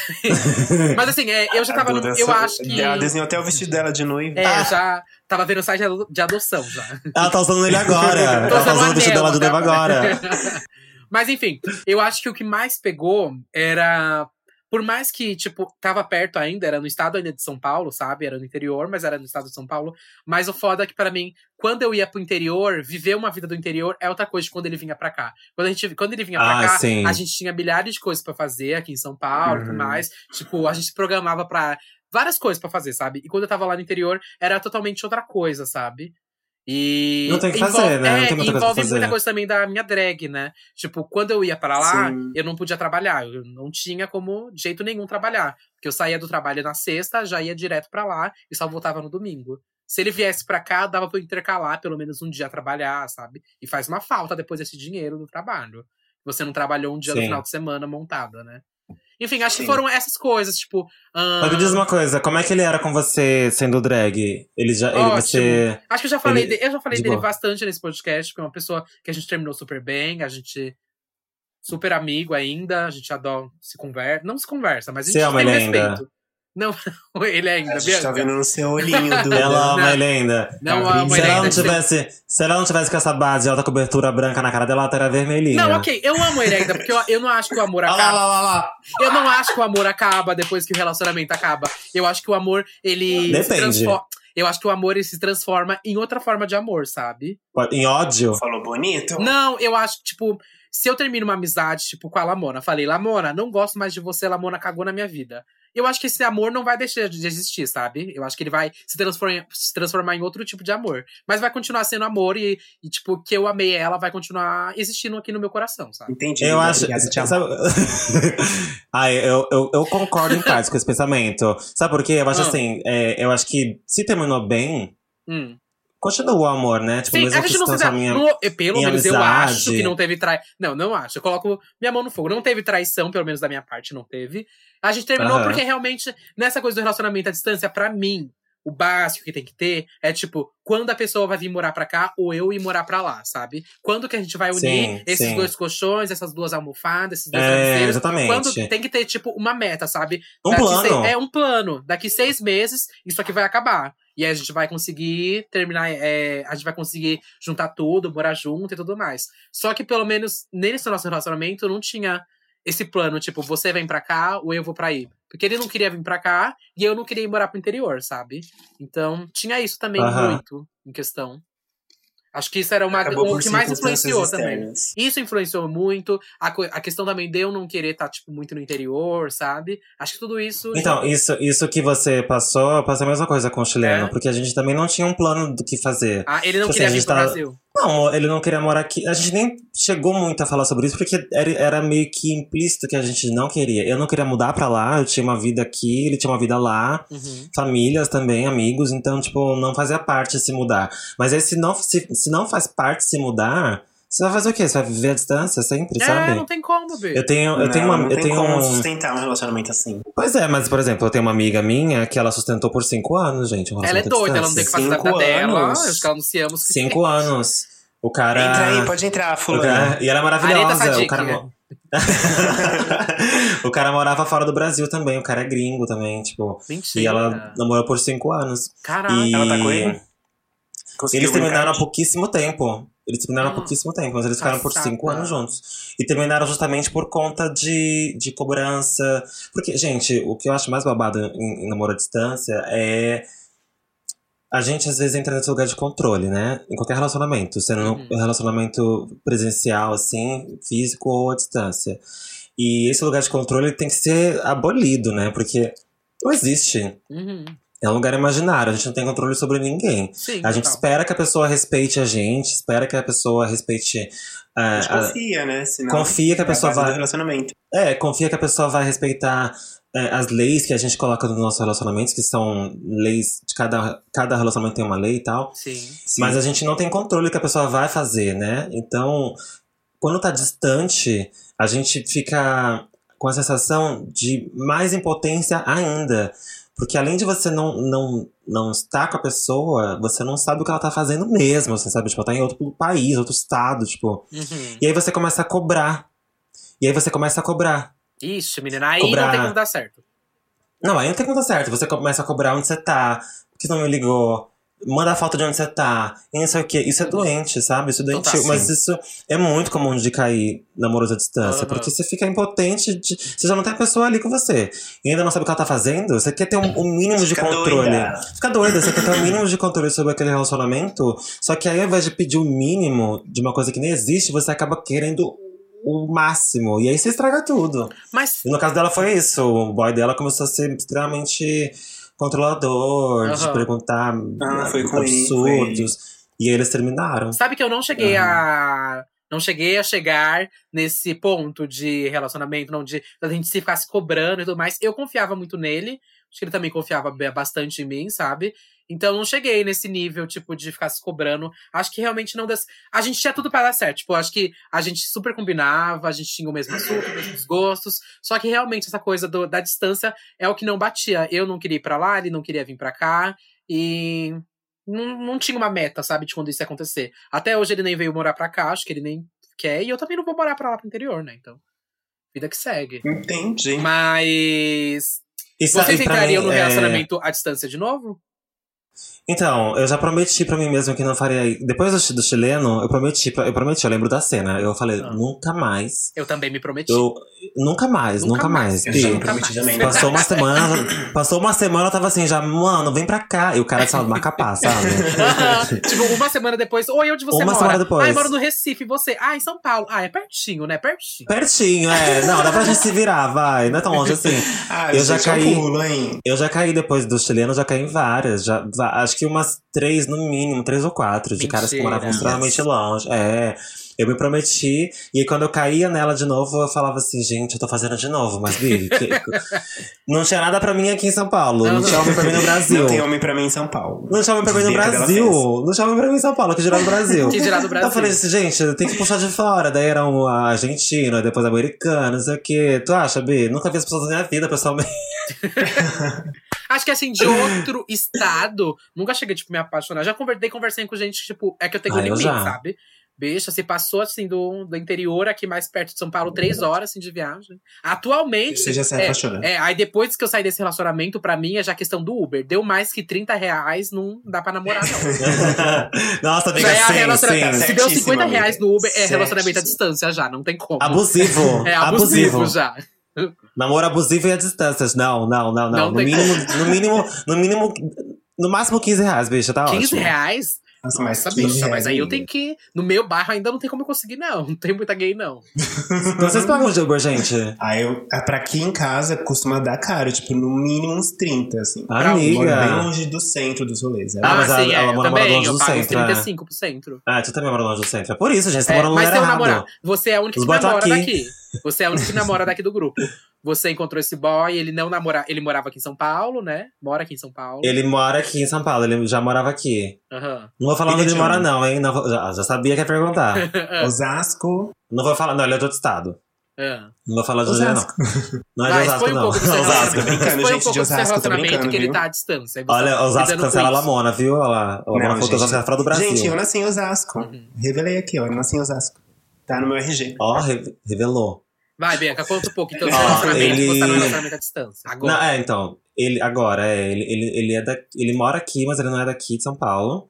mas assim, é, eu já tava. no- eu acho que. Ela desenhou até o vestido dela de noiva. É, já tava vendo o site de ado- de adoção já. Ela tá usando ele agora. Ela tá usando o vestido dela de noiva até agora. Mas enfim, eu acho que o que mais pegou era. Por mais que, tipo, tava perto ainda, era no estado ainda de São Paulo, sabe? Era no interior, mas era no estado de São Paulo. Mas o foda é que, pra mim, quando eu ia pro interior, viver uma vida do interior é outra coisa de quando ele vinha pra cá. Quando, a gente, quando ele vinha pra Ah, cá, sim. a gente tinha milhares de coisas pra fazer aqui em São Paulo e tudo Uhum. mais. Tipo, a gente se programava pra várias coisas pra fazer, sabe? E quando eu tava lá no interior, era totalmente outra coisa, sabe? E Não tem o que envolve- fazer, né? Não é, tem muita coisa pra envolve fazer. muita coisa também da minha drag, né? Tipo, quando eu ia pra lá, Sim. eu não podia trabalhar. Eu não tinha como, de jeito nenhum, trabalhar. Porque eu saía do trabalho na sexta, já ia direto pra lá e só voltava no domingo. Se ele viesse pra cá, dava pra eu intercalar pelo menos um dia a trabalhar, sabe? E faz uma falta depois desse dinheiro do trabalho. Você não trabalhou um dia no Sim. final de semana montada, né? Enfim, acho que Sim. foram essas coisas, tipo. ahn, Mas me diz uma coisa, como é que ele era com você sendo drag? Ele já. Ele, você. Acho que eu já falei, Ele- de- eu já falei de dele boa. bastante nesse podcast, porque é uma pessoa que a gente terminou super bem, a gente super amigo ainda, a gente adora se conversa, não se conversa, mas a gente Você ama tem um ele ainda? Não, ele ainda, A gente tá Bianca. vendo no seu olhinho, Duda. Ela ama Não. ele ainda. Não Tá amo Se ele ela, ainda. não tivesse, se ela não tivesse com essa base de alta cobertura branca na cara dela, ela estaria vermelhinha. Não, ok, eu amo ele ainda, porque eu, eu não acho que o amor Olha lá, acaba. lá, lá, lá. Eu não acho que o amor acaba depois que o relacionamento acaba. Eu acho que o amor, ele se Depende. transforma. Eu acho que o amor ele se transforma em outra forma de amor, sabe? Em ódio? Falou bonito? Não, eu acho que, tipo, se eu termino uma amizade, tipo, com a Lamona, falei, Lamona, não gosto mais de você, Lamona cagou na minha vida. Eu acho que esse amor não vai deixar de existir, sabe? Eu acho que ele vai se transformar, se transformar em outro tipo de amor. Mas vai continuar sendo amor e, e, tipo, que eu amei ela vai continuar existindo aqui no meu coração, sabe? Entendi. Eu acho. Sabe... Ai, eu, eu, eu concordo em parte com esse pensamento. Sabe por quê? Eu acho Ah. assim, é, eu acho que se terminou bem, Hum. Continua o amor, né? Tipo, Sim, mesmo a que gente não se se transforme em- não, eu- Pelo em menos eu amizade. acho que não teve traição. Não, não acho. Eu coloco minha mão no fogo. Não teve traição, pelo menos da minha parte, não teve. A gente terminou Aham. porque realmente, nessa coisa do relacionamento à distância, pra mim, o básico que tem que ter é tipo, quando a pessoa vai vir morar pra cá ou eu ir morar pra lá, sabe? Quando que a gente vai unir Sim, esses sim. dois colchões, essas duas almofadas, esses dois É, exatamente. Quando tem que ter, tipo, uma meta, sabe? Um Daqui plano. seis- é um plano. Daqui seis meses, isso aqui vai acabar. E aí a gente vai conseguir terminar. é, a gente vai conseguir juntar tudo, morar junto e tudo mais. Só que pelo menos nesse nosso relacionamento não tinha esse plano, tipo, você vem pra cá ou eu vou pra aí. Porque ele não queria vir pra cá e eu não queria ir morar pro interior, sabe? Então tinha isso também Aham. muito em questão. Acho que isso era uma, o que mais influenciou também. Isso influenciou muito. A, a questão também de eu não querer estar, tipo, muito no interior, sabe? Acho que tudo isso. Então, isso, isso que você passou, eu passei a mesma coisa com o chileno, É? porque a gente também não tinha um plano do que fazer. Ah, ele não Tipo queria assim, vir pro tá- Brasil. Não, ele não queria morar aqui. A gente nem chegou muito a falar sobre isso, porque era, meio que implícito que a gente não queria. Eu não queria mudar pra lá, eu tinha uma vida aqui, ele tinha uma vida lá. Uhum. famílias também, amigos, então, tipo, não fazia parte se mudar. Mas aí, se não, se, se não faz parte se mudar, você vai fazer o quê? Você vai viver à distância sempre, É, sabe? não tem como, Bê. Eu tenho, eu Não, tenho uma. não eu tem tenho como um... sustentar um relacionamento assim. Pois é, mas, por exemplo, eu tenho uma amiga minha que ela sustentou por cinco anos, gente. Um Ela é doida, ela não tem que fazer da vida Cinco dela. Acho que ela não se ama. Cinco anos. O cara. Entra aí, pode entrar, o fulano. cara- E ela é maravilhosa. O cara, o cara morava fora do Brasil também. O cara é gringo também, tipo. Mentira. E ela namorou por cinco anos. Caralho. E Ela tá com ele? Conseguiu Eles terminaram há pouquíssimo tempo. Eles terminaram há Ah, pouquíssimo tempo, mas eles ficaram por cinco anos juntos. E terminaram justamente por conta de, de cobrança. Porque, gente, o que eu acho mais babado em, em namoro à distância é. A gente às vezes entra nesse lugar de controle, né? Em qualquer relacionamento. Sendo Uhum. um relacionamento presencial, assim, físico ou à distância. E esse lugar de controle tem que ser abolido, né? Porque não existe. Uhum. É um lugar imaginário, a gente não tem controle sobre ninguém. Sim, A gente total. espera que a pessoa respeite a gente, espera que a pessoa respeite. A ah, gente a- confia, né? Senão confia que a é pessoa base do vai- relacionamento. é, confia que a pessoa vai respeitar eh, as leis que a gente coloca nos nossos relacionamentos, que são leis de cada, cada relacionamento tem uma lei e tal. Sim. Sim. Mas a gente não tem controle do que a pessoa vai fazer, né? Então, quando tá distante, a gente fica com a sensação de mais impotência ainda. Porque além de você não, não, não estar com a pessoa, você não sabe o que ela tá fazendo mesmo, você sabe? Tipo, ela tá em outro país, outro estado, tipo. Uhum. E aí você começa a cobrar. E aí você começa a cobrar. Ixi, menina, aí Cobrar. não tem como dar certo. Não, aí não tem como dar certo. Você começa a cobrar onde você tá, por que você não me ligou, manda foto de onde você tá, e não sei o quê. Isso é doente, sabe? Isso é doentio. Total, Mas sim. isso é muito comum de cair namoros à distância, Aham. porque você fica impotente, de, você já não tem a pessoa ali com você. E ainda não sabe o que ela tá fazendo, você quer ter um, um mínimo de Fica controle. doida. Fica doida, você quer ter um mínimo de controle sobre aquele relacionamento, só que aí ao invés de pedir o mínimo de uma coisa que nem existe, você acaba querendo o máximo. E aí você estraga tudo. Mas E no caso dela foi isso. O boy dela começou a ser extremamente controlador, de Aham. perguntar Ah, foi com ele, absurdos. E eles terminaram. Sabe que eu não cheguei a. Não cheguei a chegar nesse ponto de relacionamento, não de da gente se ficar se cobrando e tudo mais. Eu confiava muito nele. Acho que ele também confiava bastante em mim, sabe? Então eu não cheguei nesse nível, tipo, de ficar se cobrando. Acho que realmente não deu. A gente tinha tudo pra dar certo. Tipo, acho que a gente super combinava, a gente tinha o mesmo assunto, os mesmos gostos. Só que realmente essa coisa do- da distância é o que não batia. Eu não queria ir pra lá, ele não queria vir pra cá. E não, não tinha uma meta, sabe, de quando isso ia acontecer. Até hoje ele nem veio morar pra cá, acho que ele nem quer. E eu também não vou morar pra lá pro interior, né? Então, vida que segue. Entendi. Mas. Sa- Vocês entrariam mim, no é, relacionamento à distância de novo? Então, eu já prometi pra mim mesmo que não faria. Depois do, do chileno, eu prometi, pra- eu prometi, eu lembro da cena. Eu falei, Ah. nunca mais. Eu também me prometi. Eu, nunca mais, Nunca nunca, mais. mais. Eu me prometi também. Passou uma semana, passou uma semana, eu tava assim, já, mano, vem pra cá. E o cara de Macapá, sabe? Tipo, uma semana depois. Oi, onde você Uma mora? semana depois. Ah, eu moro no Recife. E você? Ah, em São Paulo. Ah, é pertinho, né? Pertinho. Pertinho, é. Não, dá pra gente se virar, vai. Não é tão longe assim. Ah, Eu já gente, caí. Hein? Eu já caí depois do chileno, já caí em várias. Já, acho que umas três, no mínimo, três ou quatro, de caras que Mentira. moravam extremamente longe. É. Eu me prometi, e quando eu caía nela de novo, eu falava assim, gente, eu tô fazendo de novo, mas Bi, que- não tinha nada pra mim aqui em São Paulo, não, Não. tinha homem pra mim no Brasil. Não tem homem pra mim em São Paulo. Não tinha homem pra mim no Brasil. Não tinha homem pra mim em São Paulo, que girar no Brasil. Que girar no Então eu falei Brasil. assim, gente, tem que puxar de fora. Daí era um argentino, depois americano, não sei o quê. Tu acha, Bi? Nunca vi as pessoas na minha vida, pessoalmente. Acho que assim, de outro estado, nunca cheguei, tipo, me apaixonar. Já conversei, conversei com gente, tipo, é que eu tenho Ah, eu limite, sabe? Bicha, se passou assim do, do interior aqui mais perto de São Paulo, três horas assim, de viagem. Atualmente. Você já se é. É, aí depois que eu saí desse relacionamento, pra mim é já questão do Uber. Deu mais que 30 reais, não dá pra namorar, não. Nossa, amiga, Já é a sim, relaciona- sim. Se deu Certíssimo, 50 reais no Uber, é amiga. relacionamento à distância já, não tem como. Abusivo. É abusivo, abusivo. já. Namoro abusivo e a distâncias. Não, não, não, não. Não no, mínimo, no mínimo, no mínimo, no máximo 15 reais, bicha, tá 15 ótimo. reais? Nossa, mas Nossa, 15 bicha, mas aí eu tenho que. No meu bairro ainda não tem como eu conseguir, não. Não tem muita gay, não. Então vocês pagam de Uber, gente? Ah, eu, ah, pra aqui em casa costuma dar caro, tipo, no mínimo uns 30, assim. Amiga. Eu bem longe do centro do rolês. Ah, mas a- sim, é, ela eu mora também. longe Eu do pago centro, é. 35 pro centro. Ah, tu também mora longe do centro. É por isso, gente. Você É, mora no mas lugar errado. namorado, você é a única Os que namora aqui. daqui. Você é a única que namora daqui do grupo. Você encontrou esse boy, ele não namora, ele morava aqui em São Paulo, né? Mora aqui em São Paulo. Ele mora aqui em São Paulo, ele já morava aqui. Aham. Não vou falar Ele onde é ele mora, não, hein? Não já, já sabia que ia perguntar. Osasco. não vou falar, não, ele é de outro estado. Ah. Não vou falar de é. Osasco. Não é de Osasco, foi um não. Osasco. Tô brincando, um gente, pouco de Osasco, tô brincando, que ele tá à distância. Olha, tá Osasco cancela a. Lamona, viu? Olha lá. A Lamona Não, falou que gente. Osasco é fora do Brasil. Gente, eu nasci em Osasco. Uhum. Revelei aqui, ó. Eu nasci em Osasco. Tá no meu RG. Ó, re- revelou. Vai, Bianca, conta um pouco então seu relacionamento. ele- Você tá no relacionamento à distância. Agora. Não, é, então. Ele, agora, é, ele, ele, ele, é da, ele mora aqui, mas ele não é daqui de São Paulo.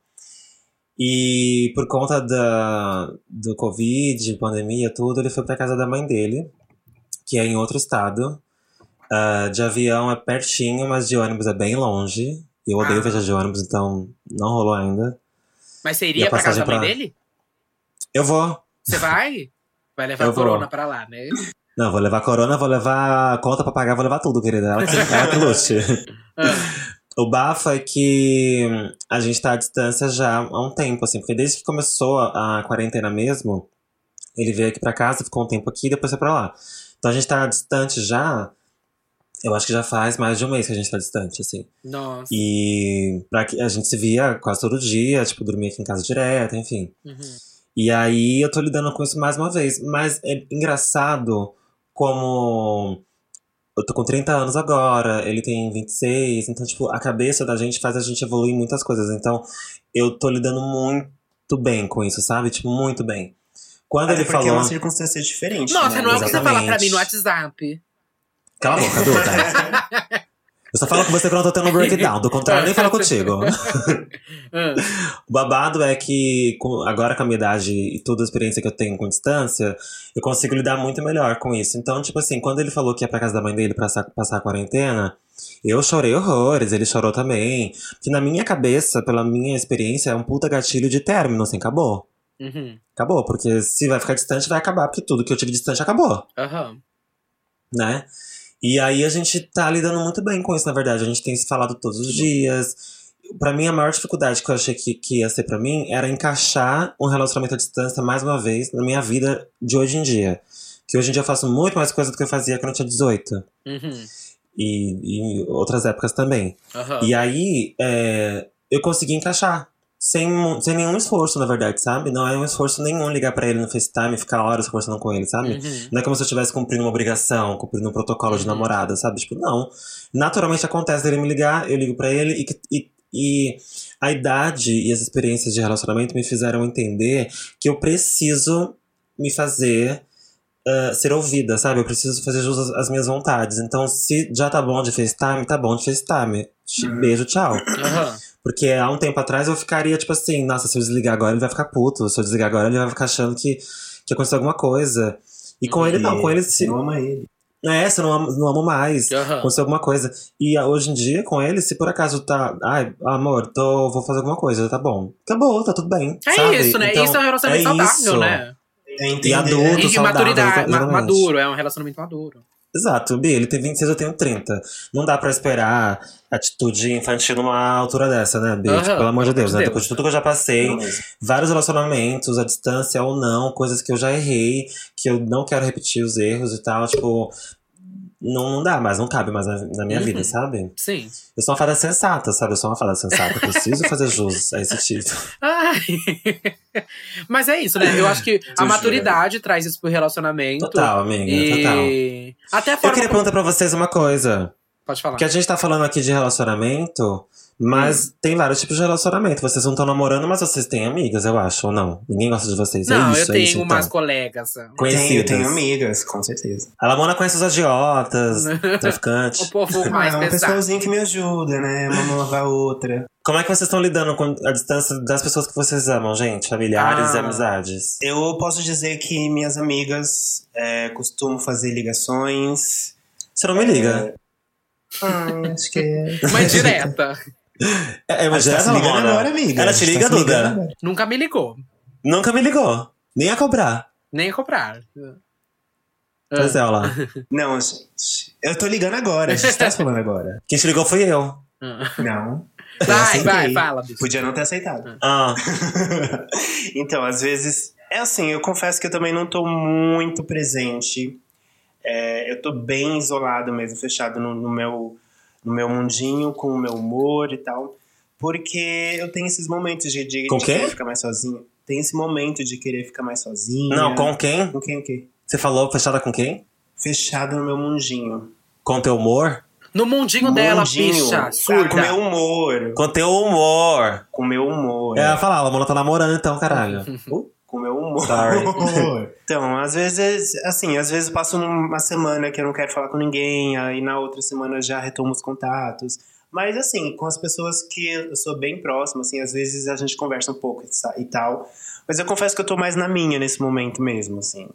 E por conta da, do Covid, pandemia, tudo, ele foi pra casa da mãe dele, que é em outro estado. Ah, de avião é pertinho, mas de ônibus é bem longe. Eu odeio Ah. viajar de ônibus, então não rolou ainda. Mas você iria pra casa da mãe pra- dele? Eu vou. Você vai? Vai levar Eu a vou. corona pra lá, né? Não, vou levar corona, vou levar conta pra pagar, vou levar tudo, querida. Ela que, ela que lute. Ah, O bafo é que a gente tá à distância já há um tempo, assim, porque desde que começou a, a quarentena mesmo, ele veio aqui pra casa, ficou um tempo aqui e depois foi pra lá. Então a gente tá distante já. Eu acho que já faz mais de um mês que a gente tá distante, assim. nossa. E pra que, a gente se via quase todo dia, tipo, dormia aqui em casa direto, enfim. Uhum. E aí eu tô lidando com isso mais uma vez. Mas é engraçado como eu tô com 30 anos agora, ele tem 26, então, tipo, a cabeça da gente faz a gente evoluir muitas coisas. Então, eu tô lidando muito bem com isso, sabe? Tipo, muito bem. Quando Até ele porque é falou. uma circunstância diferente. Nossa, né? não é o que você fala pra mim no WhatsApp. Cala a boca, adulta. Eu só falo com você quando eu tô tendo um breakdown. Do contrário, nem falo contigo. Ah, O babado é que, agora com a minha idade e toda a experiência que eu tenho com distância, eu consigo lidar muito melhor com isso. Então, tipo assim, quando ele falou que ia pra casa da mãe dele pra sa- passar a quarentena, eu chorei horrores, ele chorou também. Que na minha cabeça, pela minha experiência, é um puta gatilho de término, assim, acabou. uhum, Acabou, porque se vai ficar distante, vai acabar, porque tudo que eu tive distante acabou, aham. né? E aí a gente tá lidando muito bem com isso, na verdade. A gente tem se falado todos os dias. pra mim, a maior dificuldade que eu achei que, que ia ser pra mim era encaixar um relacionamento à distância, mais uma vez, na minha vida de hoje em dia. Que hoje em dia eu faço muito mais coisa do que eu fazia quando eu tinha 18. Uhum. E e em outras épocas também. Aham. E aí, é, eu consegui encaixar. Sem, sem nenhum esforço, na verdade, sabe? Não é um esforço nenhum ligar pra ele no FaceTime e ficar horas conversando com ele, sabe? Uhum. Não é como se eu estivesse cumprindo uma obrigação, cumprindo um protocolo de Uhum. namorada, sabe? Tipo, não. Naturalmente acontece dele me ligar, eu ligo pra ele e, e, e a idade e as experiências de relacionamento me fizeram entender que eu preciso me fazer ah, ser ouvida, sabe? Eu preciso fazer jus às, minhas vontades. Então, se já tá bom de FaceTime, tá bom de FaceTime. Uhum. Beijo, tchau. Aham. Porque há um tempo atrás eu ficaria, tipo assim, nossa, se eu desligar agora ele vai ficar puto. Se eu desligar agora ele vai ficar achando que, que aconteceu alguma coisa. E com ele não, com ele se. Não ama ele. É, eu não amo, não amo mais. Aham. Aconteceu alguma coisa. E ah, hoje em dia, com ele, se por acaso tá. Ai, amor, tô, vou fazer alguma coisa, tá bom. Acabou, tá tudo bem. É sabe? isso, né? Então, isso é um relacionamento é saudável, isso. né? É. E adulto, E, e saudável, maturidade, ma- maduro, é um relacionamento maduro. Exato, Bi, ele tem 26, eu tenho 30. Não dá pra esperar atitude infantil numa altura dessa, né, Bi? Aham, Tipo, pelo amor de Deus, amor né? de Depois Deus. de tudo que eu já passei, vários relacionamentos, à distância ou não, coisas que eu já errei, que eu não quero repetir os erros e tal, tipo. Não, não dá mais, não cabe mais na, na minha Uhum. vida, sabe? Sim. Eu sou uma fada sensata, sabe? Eu sou uma fada sensata. Preciso fazer jus a esse título. Ai. Mas é isso, né? Eu acho que a maturidade traz isso pro relacionamento. Total, amiga, total. E até a Eu queria como- perguntar pra vocês uma coisa. Pode falar. Porque a gente tá falando aqui de relacionamento, mas Hum. tem vários tipos de relacionamento. Vocês não estão namorando, mas vocês têm amigas, eu acho, ou não? Ninguém gosta de vocês. Não, é isso, eu é tenho isso, umas então. colegas. Tenho, Conhecidas. tenho amigas, com certeza. A Lamona conhece os agiotas, O traficantes. povo mais ah, é um pesado. pessoalzinho que me ajuda, né? Uma mão lavar a outra. Como é que vocês estão lidando com a distância das pessoas que vocês amam, gente? Familiares Ah. e amizades. Eu posso dizer que minhas amigas é, costumam fazer ligações. Você não me liga. Ai, acho que é. Uma direta. É, é Ah, você tá direta, se ligando agora, amiga. Ela te tá liga, se ligando Duda? Nunca me ligou. Nunca me ligou. Nem a cobrar. Nem a comprar. Pois é, olha lá. Não, gente. Eu tô ligando agora. A gente tá se falando agora. Quem te ligou foi eu. Não. Eu Vai, vai, fala, bicho. Podia não ter aceitado. Ah, então, às vezes. É assim, eu confesso que eu também não tô muito presente. É, eu tô bem isolado mesmo, fechado no, no meu, no meu mundinho, com o meu humor e tal. Porque eu tenho esses momentos de, de, Com de querer ficar mais sozinho. Tem esse momento de querer ficar mais sozinho. não, com quem? Com quem o quê? Você falou fechada com quem? Fechado no meu mundinho. Com teu humor? No mundinho dela, Mundinho. bicha, Ah, surda. com meu humor. Com teu humor. Com meu humor. É, ela falar, a Lamona tá namorando então, caralho. Uh, Com meu humor. Sorry. então, às vezes, assim, às vezes eu passo uma semana que eu não quero falar com ninguém, aí na outra semana eu já retomo os contatos. Mas, assim, com as pessoas que eu sou bem próximo, assim, às vezes a gente conversa um pouco e e tal. Mas eu confesso que eu tô mais na minha nesse momento mesmo, assim.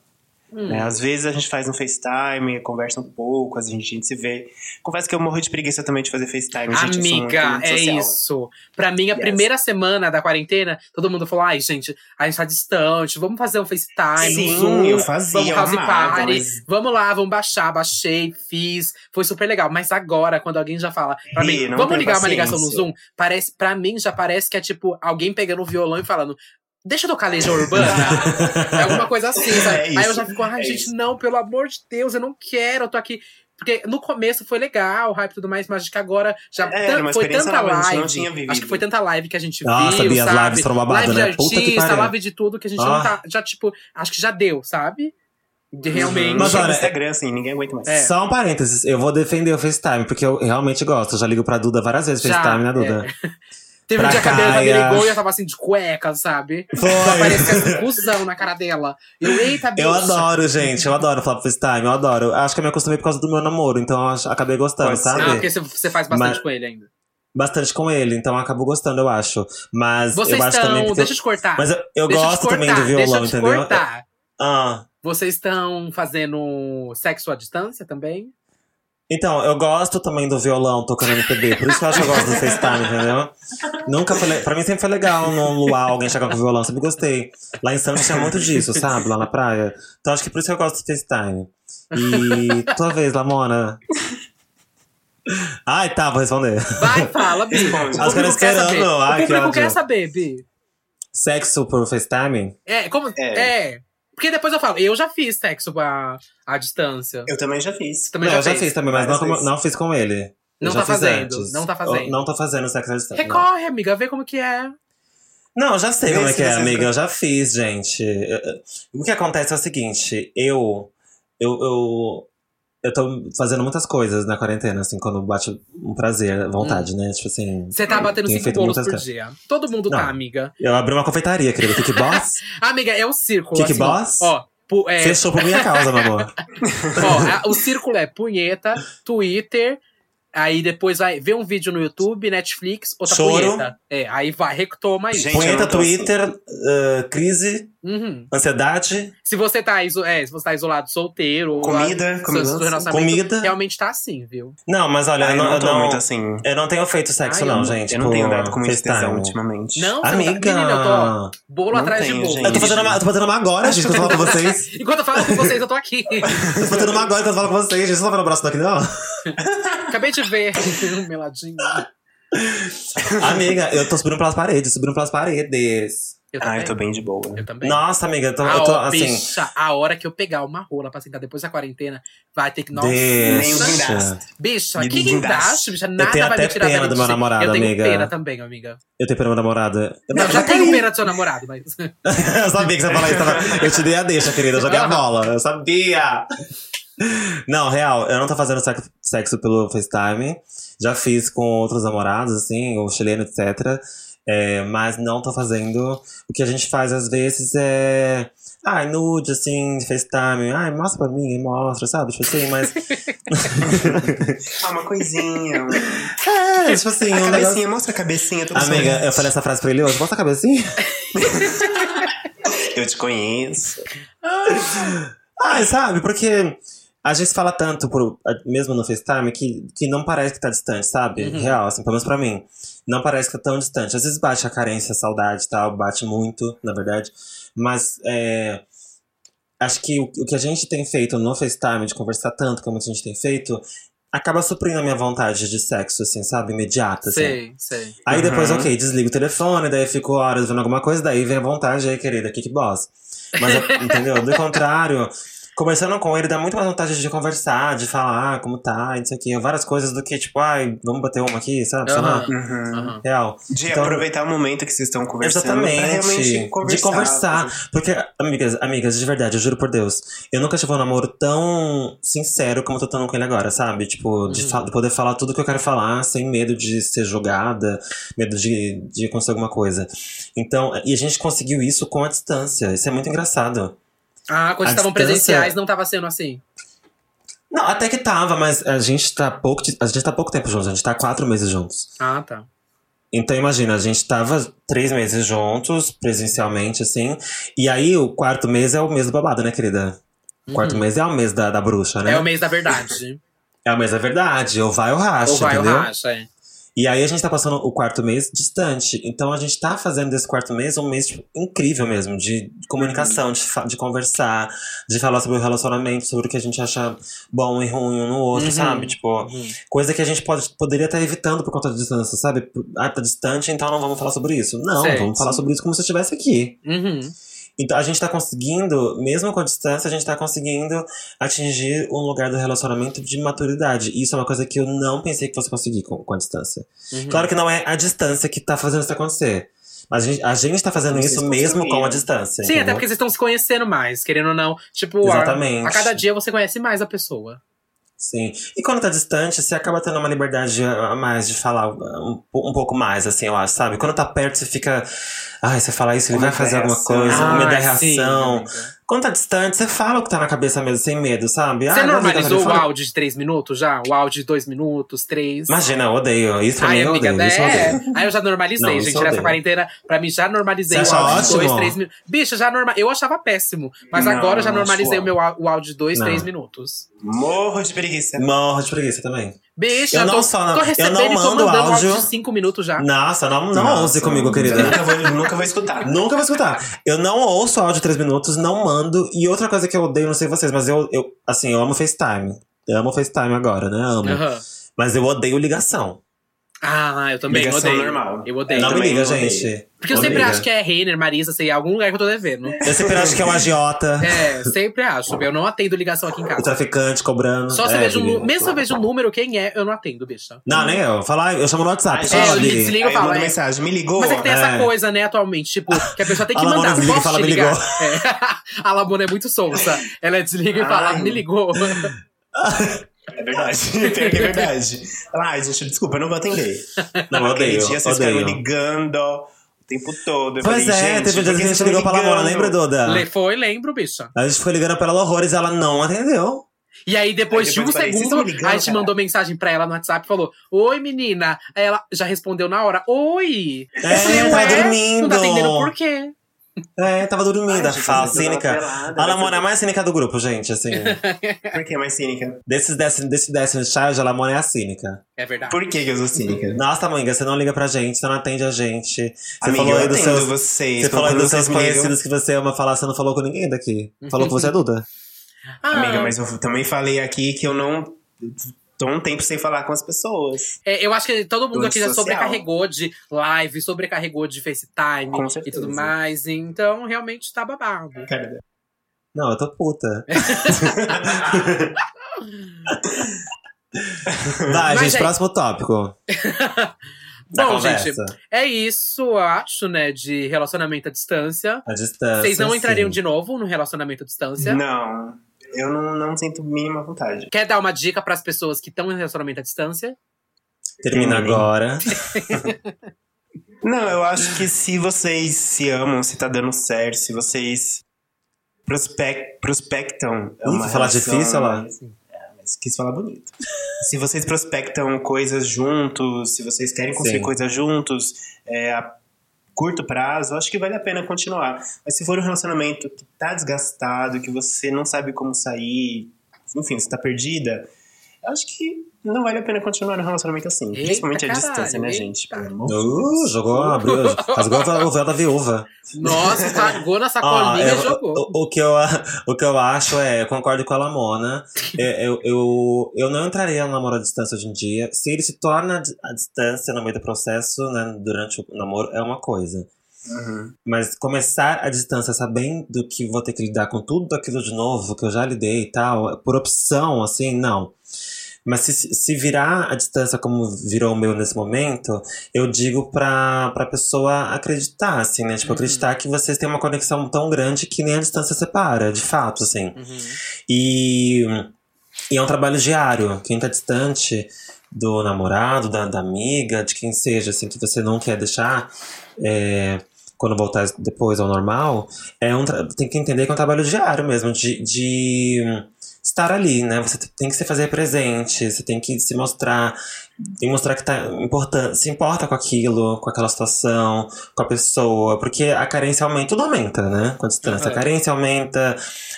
Hum. né? Às vezes a gente faz um FaceTime, conversa um pouco, às vezes a gente se vê. Confesso que eu morro de preguiça também de fazer FaceTime, gente. Amiga, é isso. Pra mim, a Yes. primeira semana da quarentena, todo mundo falou: ai, gente, a gente tá distante, vamos fazer um FaceTime, Sim, um Zoom, eu fazia, vamos house amava, party, mas- vamos lá, vamos baixar, baixei, fiz, foi super legal. Mas agora, quando alguém já fala pra mim, vamos ligar uma ligação no paciência. Zoom, parece, pra mim já parece que é tipo alguém pegando o violão e falando. Deixa eu tocar Legião Urbana. é alguma coisa assim, sabe? É Aí eu isso, já fico, ai, é gente, isso. não, pelo amor de Deus, eu não quero, eu tô aqui. Porque no começo foi legal, hype e tudo mais, mas acho que agora já É, foi tanta nova, live. Acho que foi tanta live que a gente Nossa, viu, Bia, as sabe? lives foram babado, live né? de Puta que artista, pariu. live de tudo que a gente Ah. não tá. Já, tipo, acho que já deu, sabe? De realmente. Mas olha, Instagram, assim, ninguém aguenta mais. É. Só um parênteses, eu vou defender o FaceTime, porque eu realmente gosto. Eu já ligo pra Duda várias vezes, Já, FaceTime, né, Duda? Teve um dia que a Bianca me ligou e eu tava assim de cueca, sabe? Foi. Parecia um cuzão na cara dela. Eu, eita, bicha. Eu adoro, gente. Eu adoro falar FaceTime, eu adoro. Acho que eu me acostumei por causa do meu namoro, então eu acabei gostando, Pode sabe? Ah, porque você- faz bastante Mas- com ele ainda. Bastante com ele, então eu acabo gostando, eu acho. Mas Vocês eu acho estão. também. Deixa eu- eu te cortar. Mas eu, eu eu gosto também do cortar, violão, eu entendeu? cortar. Ah. Vocês estão fazendo sexo à distância também? Então, eu gosto também do violão tocando MPB, por isso que eu acho que eu gosto do FaceTime, entendeu? Nunca foi. le- Pra mim sempre foi legal no luau alguém chegar com violão, sempre gostei. Lá em Santos tinha muito disso, sabe? Lá na praia. Então acho que por isso que eu gosto do FaceTime. E tua vez, Lamona. Ai, tá, vou responder. Vai, fala, Bi. O As caras esperando. saber. Ai, o que público ódio. quer saber, Bi. Sexo por FaceTime? É, como. É. É. Porque depois eu falo, eu já fiz sexo à, à distância. Eu também já fiz. Também não, já eu já fiz também, mas não, como- não fiz com ele. Não Eu já tá fazendo, não tá Eu fazendo. não tô fazendo sexo à distância. não. Recorre, amiga, vê como que é. Não, eu já sei Vê como é que é, amiga. fica- Eu já fiz, gente. O que acontece é o seguinte, eu. Eu, eu, eu tô fazendo muitas coisas na quarentena, assim, quando bate um prazer, vontade, né? Tipo assim. Você tá batendo cinco feito bolos por coisas. dia. Todo mundo Não. tá, amiga. Eu abri uma confeitaria, querida. Kick Boss. Amiga, é o círculo. Kick assim, ó. Boss? Ó, pu- é, Fechou por minha causa, meu amor. ó, a- o círculo é punheta, Twitter. Aí depois vai ver um vídeo no YouTube, Netflix, outra Choro. punheta. É, aí vai, retoma isso. Gente, Punheta, tô Twitter, ah, crise, Uhum. ansiedade, Se você tá, iso é, se você tá isolado solteiro, ou Comida, comida. Comida. realmente tá assim, viu? Não, mas olha, Ah, eu eu não, não tô eu muito assim. eu não tenho feito sexo, Ai, eu não, não- gente. Eu não tenho dado com tesão ultimamente. Não, não tá- Amiga! Menina, eu tô bolo Não atrás tenho, de bolo. gente. Eu tô fazendo uma, eu tô fazendo uma agora, gente, que eu tô falando com vocês. Enquanto eu falo com vocês, eu tô aqui. Tô fazendo uma agora que eu falo com vocês, gente. Vocês não vendo o braço daqui, não? Acabei de ver meladinho. Amiga, eu tô subindo pelas paredes, subindo pelas paredes. Eu Ah, também. eu tô bem de boa. Eu também. Nossa, amiga, eu tô, a, eu tô hora- assim. bicha, a hora que eu pegar uma rola pra sentar depois da quarentena, vai ter que. Nossa, guindaste. bicha, Me que guindaste. bicha. Nada tenho vai até me tirar pena do meu namorado, Eu tenho amiga. pena também, amiga. Eu tenho pena do namorado. Não, eu já tenho pena do seu namorado, mas. eu sabia que você ia falar isso. tava- Eu te dei a deixa, querida. Eu joguei a bola. Eu sabia. Não, real, eu não tô fazendo sexo, sexo pelo FaceTime. Já fiz com outros namorados, assim, o chileno, etc. É, mas não tô fazendo. O que a gente faz às vezes é. Ai, nude, assim, FaceTime. Ai, mostra pra mim, mostra, sabe? Tipo assim, mas. Ah, uma coisinha. é, tipo assim, A um negócio. cabecinha, mostra a cabecinha. tô Amiga, eu falei essa frase pra ele hoje. Mostra a cabecinha. Eu te conheço. Ai, sabe? Porque a gente fala tanto, por, mesmo no FaceTime, que, que não parece que tá distante, sabe? Uhum. Real, assim, pelo menos pra mim. Não parece que tá tão distante. Às vezes bate a carência, a saudade e tal, bate muito, na verdade. Mas é, acho que o, o que a gente tem feito no FaceTime, de conversar tanto como a gente tem feito, acaba suprindo a minha vontade de sexo, assim, sabe? Imediata, assim. sei, sei. Aí depois, Uhum. ok, desligo o telefone, daí fico horas vendo alguma coisa, daí vem a vontade aí, querida, kick boss. Mas, eu- entendeu? Do contrário, conversando com ele dá muito mais vontade de conversar, de falar como tá, e não sei o quê. Várias coisas do que, tipo, ai, vamos bater uma aqui, sabe? Aham. Uhum. Aham. Real. De Então- aproveitar o momento que vocês estão conversando. Pra Exatamente. realmente conversar. De conversar. Porque, amigas, amigas, de verdade, eu juro por Deus, eu nunca tive um namoro tão sincero como eu tô tendo com ele agora, sabe? Tipo, de, Uhum. fa- de poder falar tudo que eu quero falar sem medo de ser julgada, medo de, de acontecer alguma coisa. Então, e a gente conseguiu isso com a distância. Isso é muito engraçado. Ah, quando estavam distância- presenciais, não tava sendo assim. Não, até que tava, mas a gente tá pouco, a gente tá pouco tempo juntos, a gente tá quatro meses juntos. Ah, tá. Então imagina, a gente tava três meses juntos, presencialmente, assim. E aí o quarto mês é o mês do babado, né, querida? O quarto Uhum. mês é o mês da, da bruxa, né? É o mês da verdade. É o mês da verdade. Ou vai ou racha, Ou vai ou entendeu? racha, é. E aí a gente tá passando o quarto mês distante. Então a gente tá fazendo desse quarto mês um mês tipo, incrível mesmo, de, de comunicação, de, de conversar, de falar sobre o relacionamento, sobre o que a gente acha bom e ruim um no outro, Uhum. sabe? Tipo, Uhum. coisa que a gente pode, poderia estar evitando por conta da distância, sabe? Ah, tá distante, então não vamos falar sobre isso. Não, Sei, vamos falar sobre isso como se estivesse aqui. Uhum. Então a gente tá conseguindo, mesmo com a distância, a gente tá conseguindo atingir um lugar do relacionamento de maturidade. E isso é uma coisa que eu não pensei que fosse conseguir com, com a distância. Uhum. Claro que não é a distância que tá fazendo isso acontecer. Mas a gente, a gente tá fazendo isso mesmo com a distância. Sim, até entendeu? porque vocês estão se conhecendo mais, querendo ou não. Tipo, a, Exatamente. a cada dia você conhece mais a pessoa. Sim. E quando tá distante, você acaba tendo uma liberdade a mais de falar um, um pouco mais, assim, eu acho, sabe? Quando tá perto, você fica. Ai, você fala isso, ele vai fazer alguma coisa, Ah, uma da sim, reação. amiga. Quando tá distante, você fala o que tá na cabeça mesmo, sem medo, sabe? Você Ah, normalizou o áudio de três minutos já? O áudio de dois minutos, três? Imagina, eu odeio. Isso pra Ai, mim eu odeio. Isso eu é. odeio. Aí eu já normalizei, Não, gente. Nessa odeio. quarentena, pra mim, já normalizei Você o áudio de dois, ótimo? três minutos. Bicha, já norma... eu achava péssimo. Mas Não, agora eu já normalizei o meu o áudio de dois, Não. três minutos. Morro de preguiça. Morro de preguiça também. Bicha, Eu não tô, só- tô eu recebendo não e tô mando mandando áudio. de cinco minutos já. Nossa, não, não Nossa, ouse comigo, Eu querida. nunca vou, nunca vou escutar. Nunca vou escutar. Eu não ouço áudio de 3 minutos, não mando. E outra coisa que eu odeio, não sei vocês, mas eu, eu assim, eu amo FaceTime. Eu amo FaceTime agora, né? Amo. Aham. Mas eu odeio ligação. Ah, eu também Ligação odeio. normal. Eu odeio. não me liga, odeio. gente. Porque eu sempre acho que é Renner, Marisa, sei, algum lugar que eu tô devendo. Eu sempre acho que é um agiota, É, sempre acho. Eu não atendo ligação aqui em o casa. traficante cobrando. Só se eu é, vejo um, mesmo se eu vejo um número, quem é, eu não atendo, bicha. Não, nem eu. Falar, eu chamo no WhatsApp. Ai, só É, eu desligo e eu falo. é. mensagem, me ligou? Mas é que tem essa É. coisa, né, atualmente, tipo, que a pessoa tem que A mandar. Desliga fala, "Me ligar? ligou." É. A Lamona é muito sonsa. Ela desliga e fala, me ligou. É verdade. Pior que é verdade. Ela, Ai, gente, desculpa, eu não vou atender. Não, eu Aquele odeio, dia vocês ficaram ligando o tempo todo. Eu Pois falei, é, gente, teve um dia que a gente ligou pra Lamona, lembra, Duda? Le- Foi, lembro, bicha. A gente foi ligando pra ela horrores e ela não atendeu. E aí, depois Aí de um depois falei, "Vocês segundo, ligando, a gente cara?" mandou mensagem pra ela no WhatsApp e falou: Oi, menina. Aí ela já respondeu na hora: Oi. É, falei, tava "Ué, dormindo. Não tá entendendo por quê? É, tava dormindo, Ai, a gente, fala, cínica. pelada, A Lamona é a mais cínica do grupo, gente, assim. Por que mais cínica? desses Destiny, desse Destiny Child, a Lamona é a cínica. É verdade. Por que, que eu sou cínica? Nossa, amiga, você não liga pra gente, você não atende a gente. Você Amiga, falou eu aí dos atendo seus. vocês. Você falou aí dos seus conhecidos que você ama falar, você não falou com ninguém daqui. Falou que você é Duda. Ah, Amiga, mas eu também falei aqui que eu não tô um tempo sem falar com as pessoas. é, eu acho que todo mundo Do aqui já social. sobrecarregou de live, sobrecarregou de FaceTime e tudo mais. Então, realmente tá babado. Cara, Não, eu tô puta. Vai, Mas gente, é- próximo tópico. Bom, conversa. gente, é isso, eu acho, né, de relacionamento à distância. A distância. Vocês não entrariam sim. de novo no relacionamento à distância? não, eu não, não sinto mínima vontade. Quer dar uma dica pras pessoas que estão em relacionamento à distância? Termina agora. Não, eu acho que se vocês se amam, se tá dando certo, se vocês prospec prospectam. é Ih, uma foi falar difícil, lá? É, mas quis falar bonito. se vocês prospectam coisas juntos, se vocês querem construir Sim. coisas juntos, é, a curto prazo, acho que vale a pena continuar. Mas se for um relacionamento que tá desgastado, que você não sabe como sair, enfim, você tá perdida, acho que não vale a pena continuar no relacionamento assim. Eita, principalmente a caralho, distância, né, eita. gente? Pelo amor Uh, jogou, abriu, rasgou o véu da viúva. Nossa, cagou na sacolinha eu- e jogou. o, o que eu, o que eu acho é, eu concordo com a Lamona. É, Eu, eu, eu não entraria no namoro à distância hoje em dia. Se ele se torna à distância no meio do processo, né, durante o namoro, é uma coisa. Uhum. Mas começar a distância sabendo que vou ter que lidar com tudo aquilo de novo, que eu já lidei e tal, por opção, assim, não. Mas se, se virar a distância como virou o meu nesse momento, eu digo pra, pra pessoa acreditar, assim, né? Tipo, Uhum. acreditar que vocês têm uma conexão tão grande que nem a distância separa, de fato, assim. Uhum. E, e é um trabalho diário. Quem tá distante do namorado, da, da amiga, de quem seja, assim, que você não quer deixar, é, quando voltar depois ao normal, é um tem que entender que é um trabalho diário mesmo, de, de estar ali, né? Você tem que se fazer presente, você tem que se mostrar, e mostrar que tá importante, se importa com aquilo, com aquela situação, com a pessoa, porque a carência aumenta, tudo aumenta, né? Com a distância. Uhum. A carência aumenta,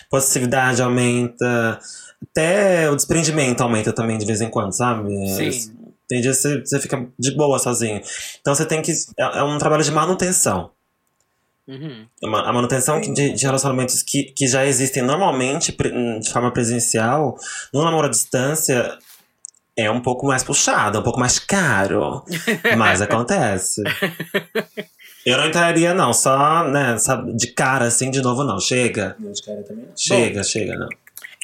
possessividade aumenta, até o desprendimento aumenta também de vez em quando, sabe? Sim. Tem dias que você, você fica de boa sozinho. Então você tem que. É, é um trabalho de manutenção. Uhum. A manutenção de, de relacionamentos que, que já existem normalmente pre- de forma presencial, no namoro à distância, é um pouco mais puxado, é um pouco mais caro. Mas acontece. Eu não entraria, não, só, né, sabe, de cara assim, de novo, não. Chega. De cara também. Chega, chega, não.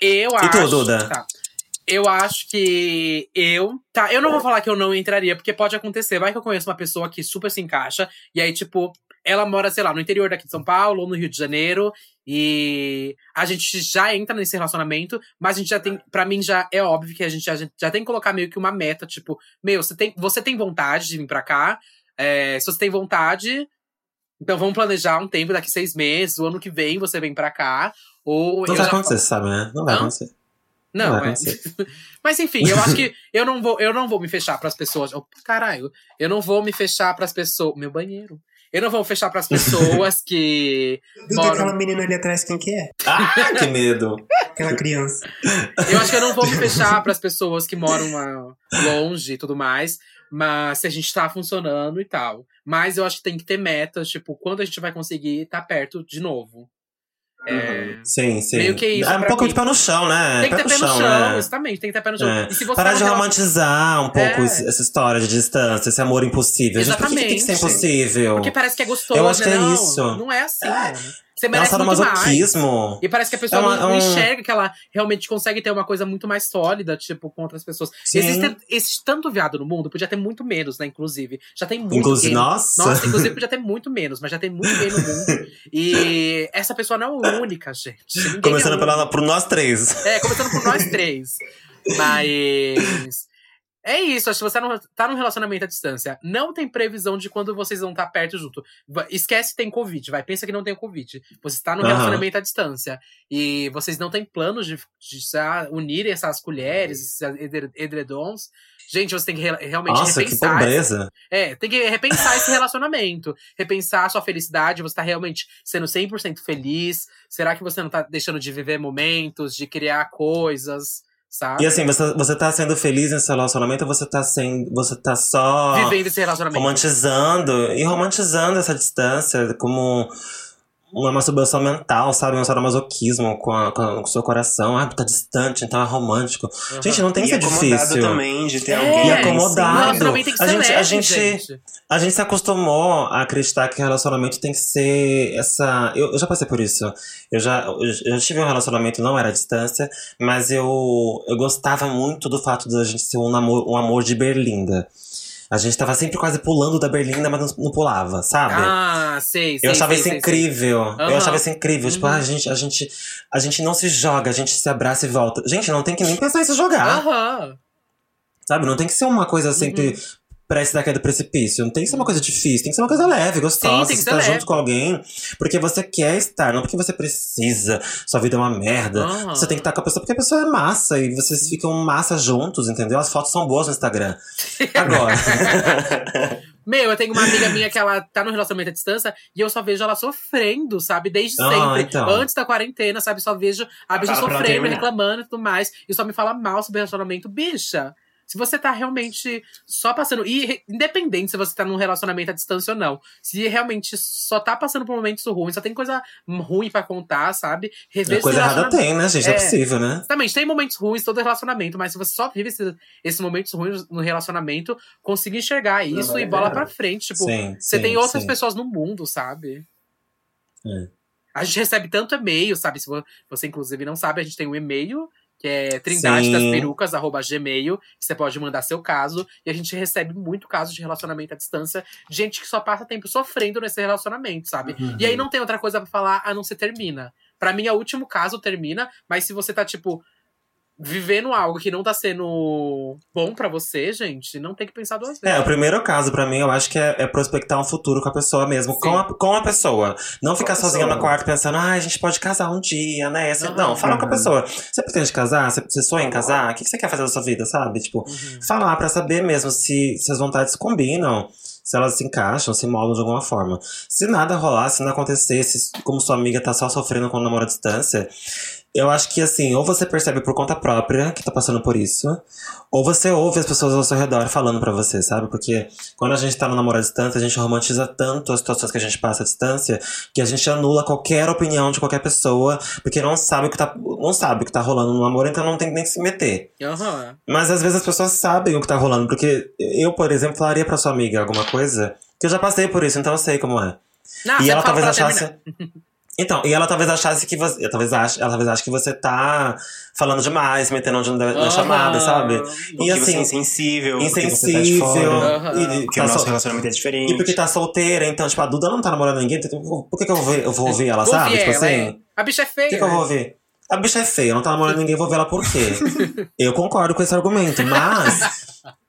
Eu E acho. tu, Duda? tá. Eu acho que eu. Tá, eu não vou falar que eu não entraria, porque pode acontecer. Vai que eu conheço uma pessoa que super se encaixa, e aí, tipo, ela mora, sei lá, no interior daqui de São Paulo ou no Rio de Janeiro, e a gente já entra nesse relacionamento, mas a gente já tem. Pra mim, já é óbvio que a gente já, já tem que colocar meio que uma meta, tipo, meu, você tem, você tem vontade de vir pra cá. é, se você tem vontade, então vamos planejar um tempo, daqui seis meses, o ano que vem você vem pra cá. Ou Não vai acontecer, você sabe, né? Não vai acontecer. não, vai é. acontecer. Mas enfim, eu acho que eu não vou, eu não vou me fechar pras pessoas. Oh, caralho, eu não vou me fechar pras pessoas. Meu banheiro. Eu não vou fechar pras pessoas que Duda, moram. aquela menina ali atrás, quem que é? Ah, que medo. Aquela criança. Eu acho que eu não vou me fechar pras pessoas que moram ah, longe e tudo mais. Mas se a gente tá funcionando e tal. Mas eu acho que tem que ter metas, tipo, quando a gente vai conseguir estar perto de novo. É, Sim, sim. Meio que isso É um pouco mim. de pé no chão, né? tem que ter pé no chão, né? exatamente, tem que ter pé no chão. É. E se você Parar de romantizar um pouco É. essa história de distância, esse amor impossível. Gente, por que, que tem que ser Exatamente. impossível? Porque parece que é gostoso, Eu acho né? que é não, isso. Não é assim, mano. Você É merece muito mais. sadomasoquismo. E parece que a pessoa É uma- não, não é um- enxerga que ela realmente consegue ter uma coisa muito mais sólida, tipo, com outras pessoas. Sim. Existe, existe tanto viado no mundo, podia ter muito menos, né? Inclusive. Já tem muito Inclusive, gay. nossa. Nossa, inclusive podia ter muito menos, mas já tem muito gay no mundo. E essa pessoa não é única, gente. Ninguém Começando é pela, por nós três. É, começando por nós três. Mas. É isso, que você não, tá num relacionamento à distância. Não tem previsão de quando vocês vão estar perto junto. Esquece que tem Covid, vai. Pensa que não tem Covid. Você está num Aham. relacionamento à distância. E vocês não têm planos de, de sa- unirem essas colheres, esses edre- edredons. Gente, você tem que re- realmente Nossa, que repensar. pobreza. É, tem que repensar esse relacionamento. Repensar a sua felicidade. Você tá realmente sendo 100% feliz? Será que você não tá deixando de viver momentos, de criar coisas, sabe? E assim, você, você tá sendo feliz nesse relacionamento ou você tá sendo. Você tá só Vivendo esse relacionamento. romantizando e romantizando essa distância como uma masturbação mental, sabe? Um sadomasoquismo com, a- com, a- com o seu coração. Ah, tá distante, então é romântico. Aham. Gente, não tem que e ser acomodado difícil. também de ter É, alguém. E acomodado. Tem que A gente- a leve, gente- gente. A gente se acostumou a acreditar que relacionamento tem que ser essa. Eu, eu já passei por isso. Eu já, eu, já tive um relacionamento, não era à distância, mas eu, eu gostava muito do fato de a gente ser um, namor, um amor de berlinda. A gente tava sempre quase pulando da berlinda, mas não, não pulava, sabe? Ah, sei, sei. Eu achava sei, isso sei, sei. incrível. Aham. Eu achava isso incrível. Tipo, Uhum. ah, a, gente, a, gente, a gente não se joga, a gente se abraça e volta. Gente, não tem que nem pensar em se jogar. Aham. Sabe? Não tem que ser uma coisa sempre Uhum. prestes da queda do precipício. Não tem que ser uma coisa difícil. Tem que ser uma coisa leve, gostosa. Sim, tem que você tá leve. junto com alguém porque você quer estar, não porque você precisa. Sua vida é uma merda. Aham. Você tem que estar com a pessoa porque a pessoa é massa e vocês ficam massa juntos, entendeu? As fotos são boas no Instagram. Agora. Meu, eu tenho uma amiga minha que ela tá no relacionamento à distância e eu só vejo ela sofrendo, sabe? Desde Ah, sempre. então. Antes da quarentena, sabe? Só vejo a bicha pra sofrendo, reclamando e tudo mais. E só me fala mal sobre relacionamento. Bicha, se você tá realmente só passando. E independente se você tá num relacionamento à distância ou não. Se realmente só tá passando por momentos ruins, só tem coisa ruim pra contar, sabe? Rever coisa errada tem, né, gente? É, É. possível, né? Exatamente, tem momentos ruins, todo relacionamento, mas se você só vive esse- esses momentos ruins no relacionamento, consiga enxergar isso vai e bola ver. pra frente. Tipo, sim. você sim, tem outras sim. pessoas no mundo, sabe? É. A gente recebe tanto e-mail, sabe? Se vo- você, inclusive, não sabe, a gente tem um e-mail que é trindade Sim. das perucas, arroba gmail, você pode mandar seu caso. E a gente recebe muito caso de relacionamento à distância, gente que só passa tempo sofrendo nesse relacionamento, sabe? Uhum. E aí não tem outra coisa pra falar a não ser termina. Pra mim é o último caso, termina, mas se você tá, tipo, vivendo algo que não tá sendo bom pra você, gente, não tem que pensar duas vezes. É, o primeiro caso pra mim, eu acho que é, é prospectar um futuro com a pessoa mesmo, com a, com a pessoa. Não ficar sozinha no quarto pensando, ah, a gente pode casar um dia, né? Assim, Aham. Não, fala com a Uhum. pessoa. Você pretende casar? Você, você sonha em casar? O que que você quer fazer da sua vida, sabe? Tipo, Uhum. falar pra saber mesmo se, se as vontades combinam. Se elas se encaixam, se moldam de alguma forma. Se nada rolar, se não acontecesse, como sua amiga tá só sofrendo com o namoro à distância, eu acho que assim, ou você percebe por conta própria que tá passando por isso, ou você ouve as pessoas ao seu redor falando pra você, sabe? Porque quando a gente tá no namoro à distância, a gente romantiza tanto as situações que a gente passa à distância, que a gente anula qualquer opinião de qualquer pessoa, porque não sabe o que tá, não sabe o que tá rolando no namoro, então não tem nem que se meter. Aham. Mas às vezes as pessoas sabem o que tá rolando, porque eu, por exemplo, falaria pra sua amiga alguma coisa, que eu já passei por isso, então eu sei como é. Não, e ela talvez achasse. Então, e ela talvez achasse que você. Talvez ache, ela talvez ache que você tá falando demais, metendo onde não deve- na chamada, sabe? E que você é assim, insensível, porque tá insensível. fora. E, Porque tá o nosso sol- relacionamento é diferente. e porque tá solteira, então, tipo, a Duda não tá namorando ninguém, então, por que, que eu, vou, ver- eu vou ouvir ela, Vou sabe? ouvir Tipo ela, assim. é. A bicha é O feia. que, que eu vou ouvir? A bicha é feia, não tá namorando ninguém, vou ver ela por quê? eu concordo com esse argumento, mas,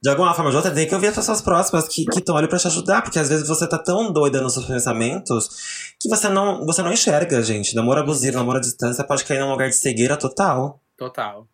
de alguma forma ou de outra, tem que ouvir as pessoas próximas que estão ali pra te ajudar, porque às vezes você tá tão doida nos seus pensamentos que você não, você não enxerga, gente. Namoro abusivo, namoro à distância pode cair num lugar de cegueira total. Total.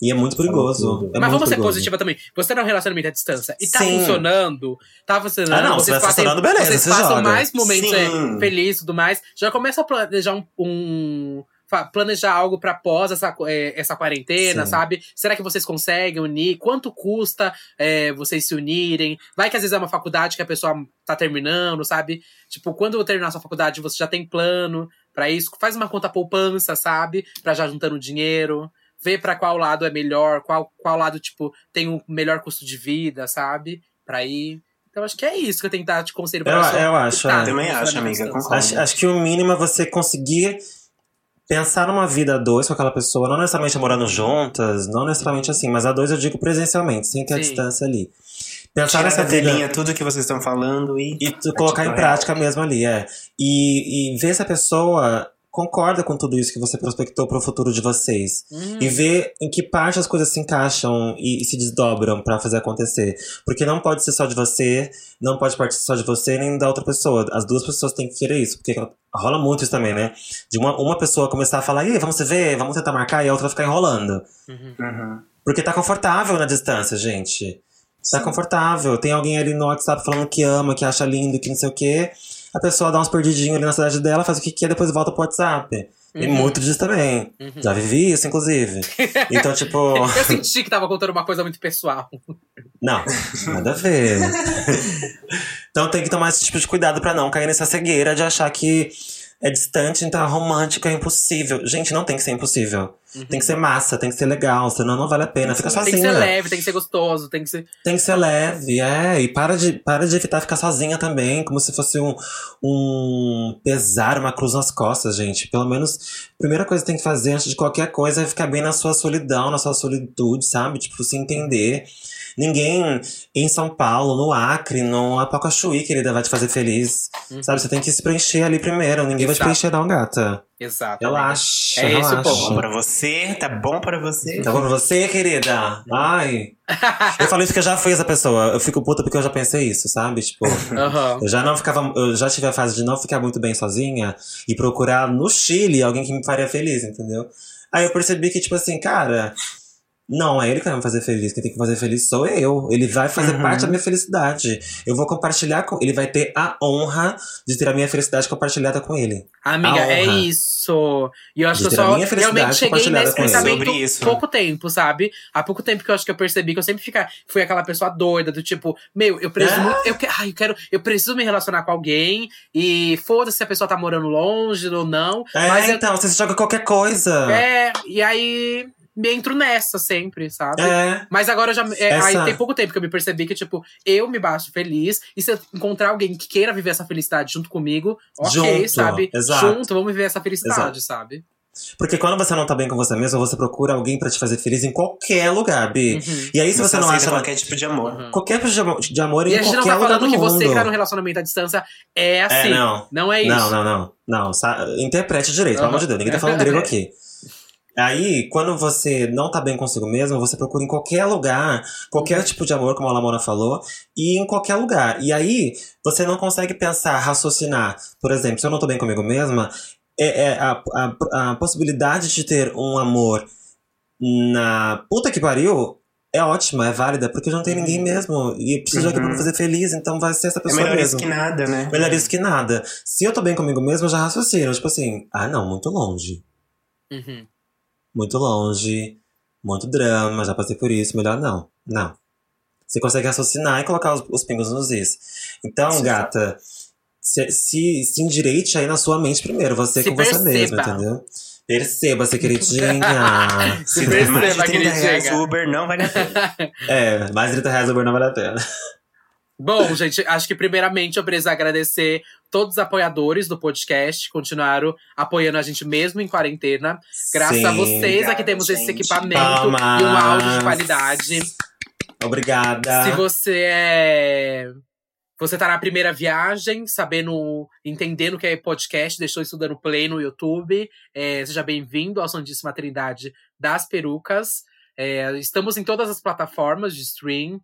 E é muito perigoso. É Mas muito vamos ser perigoso. positiva também. Você tá num relacionamento à distância e tá Sim. funcionando, tá funcionando. Ah, não, se vocês tá funcionando, beleza, Vocês você passam joga. mais momentos é, felizes e tudo mais. Já começa a planejar um. um- planejar algo pra pós essa, é, essa quarentena, Sim. sabe? Será que vocês conseguem unir? Quanto custa é, vocês se unirem? Vai que às vezes é uma faculdade que a pessoa tá terminando, sabe? Tipo, quando terminar sua faculdade, você já tem plano pra isso. Faz uma conta poupança, sabe? Pra já juntando dinheiro. Vê pra qual lado é melhor, qual, qual lado, tipo, tem o melhor custo de vida, sabe? Pra ir. Então acho que é isso que eu tenho que dar de conselho pra Eu- pessoa eu acho, tá é. Também acho, amiga. Acho, acho que o mínimo é você conseguir pensar numa vida a dois com aquela pessoa, não necessariamente morando juntas, não necessariamente assim, mas a dois eu digo presencialmente, sem ter a Sim. distância ali. Pensar Tirar nessa da vida. telinha tudo que vocês estão falando e. E tu colocar em prática mesmo ali, é. E, e ver se a pessoa concorda com tudo isso que você prospectou pro futuro de vocês. Hum, E ver em que parte as coisas se encaixam e, e se desdobram pra fazer acontecer. Porque não pode ser só de você, não pode partir só de você nem da outra pessoa. As duas pessoas têm que querer isso. Porque rola muito isso também, né? De uma, uma pessoa começar a falar, e aí, vamos se ver, vamos tentar marcar, e a outra ficar enrolando. uhum. Uhum. Porque tá confortável na distância, gente. Tá confortável. Tem alguém ali no WhatsApp falando que ama, que acha lindo, que não sei o quê. A pessoa dá uns perdidinhos ali na cidade dela, faz o que quer, depois volta pro WhatsApp. Uhum. muito disso também. Uhum. Já vivi isso, inclusive. Então, tipo. Eu senti que tava contando uma coisa muito pessoal. Não, nada a ver. então tem que tomar esse tipo de cuidado pra não cair nessa cegueira de achar que é distante, então é romântico, é impossível. Gente, não tem que ser impossível. Tem que ser massa, tem que ser legal, senão não vale a pena. Fica Tem que sozinha. ser leve, tem que ser gostoso, tem que ser. Tem que ser leve, é. E para de, para de evitar ficar sozinha também, como se fosse um, um pesar, uma cruz nas costas, gente. Pelo menos, a primeira coisa que tem que fazer antes de qualquer coisa é ficar bem na sua solidão, na sua solitude, sabe? Tipo, se entender. Ninguém em São Paulo, no Acre, no Apocachuí, querida, vai te fazer feliz. Sabe? Você tem que se preencher ali primeiro. Ninguém vai te Exato. preencher, não, gata. Exato. Relaxa, É esse o relaxa. ponto. Bom pra você, tá bom pra você. Tá bom pra você, querida? Ai. eu falo isso porque eu já fui essa pessoa. Eu fico puta porque eu já pensei isso, sabe? Tipo, Aham. eu já não ficava. Eu já tive a fase de não ficar muito bem sozinha e procurar no Chile alguém que me faria feliz, entendeu? Aí eu percebi que, tipo assim, cara. Não, é ele que vai me fazer feliz. Quem tem que fazer feliz sou eu. Ele vai fazer Uhum. parte da minha felicidade. Eu vou compartilhar com. Ele vai ter a honra de ter a minha felicidade compartilhada com ele. Amiga, é isso. E eu acho De que eu só minha felicidade realmente cheguei nesse pensamento Sobre isso. pouco tempo, sabe? Há pouco tempo que eu acho que eu percebi que eu sempre fica, fui aquela pessoa doida, do tipo, meu, eu preciso É. muito. Eu, que- ai, eu quero. Eu preciso me relacionar com alguém. E foda-se se a pessoa tá morando longe ou não. É, mas eu- então, você joga qualquer coisa. é, e aí me entro nessa sempre, sabe? É. Mas agora já. é, Essa- Aí tem pouco tempo que eu me percebi que, tipo, eu me baixo feliz. E se eu encontrar alguém que queira viver essa felicidade junto comigo, ok, Junto, sabe? exato. Junto, vamos viver essa felicidade, sabe? Porque quando você não tá bem com você mesmo, você procura alguém pra te fazer feliz em qualquer lugar, Bi. Uhum. E aí, se você, não aceita acha qualquer tipo de amor. Uhum. qualquer tipo de amor, de amor E em a gente não qualquer tá lugar falando do que mundo. você que tá no relacionamento à distância é assim. É, não. Não é isso. Não, não, não. Não, interprete direito, pelo Aham. amor de Deus. Ninguém tá falando grego aqui. Aí, quando você não tá bem consigo mesmo, você procura em qualquer lugar, qualquer tipo de amor, como a Lamona falou, e em qualquer lugar. E aí, você não consegue pensar, raciocinar. Por exemplo, se eu não tô bem comigo mesma, é, é a, a, a possibilidade de ter um amor na puta que pariu é ótima, é válida, porque eu não tenho ninguém mesmo. E eu preciso de alguém pra me fazer feliz, então vai ser essa É pessoa melhor mesmo. isso que nada, né? Melhor isso que nada. Se eu tô bem comigo mesmo, eu já raciocino. Tipo assim, ah não, muito longe. Uhum. Muito longe. Muito drama, já passei por isso. Melhor não. Não. Você consegue raciocinar e colocar os, os pingos nos is. Então, Sim. gata, se, se, se endireite aí na sua mente primeiro. Você Se com você perceba. mesmo, entendeu? Perceba-se, queridinha. Se der mais de perceba, 30 reais queridinha. Uber, não vale a pena. é, mais 30 reais o Uber não vale a pena. Bom, gente, acho que primeiramente eu preciso agradecer todos os apoiadores do podcast, que continuaram apoiando a gente mesmo em quarentena. Graças a Sim. vocês Obrigado, aqui temos esse gente. equipamento Palmas. e um áudio de qualidade. Obrigada. Se você é. Você tá na primeira viagem, sabendo, entendendo o que é podcast, deixou isso dando play no YouTube. é, seja bem-vindo ao Santíssima Trindade das Perucas. É, estamos em todas as plataformas de stream.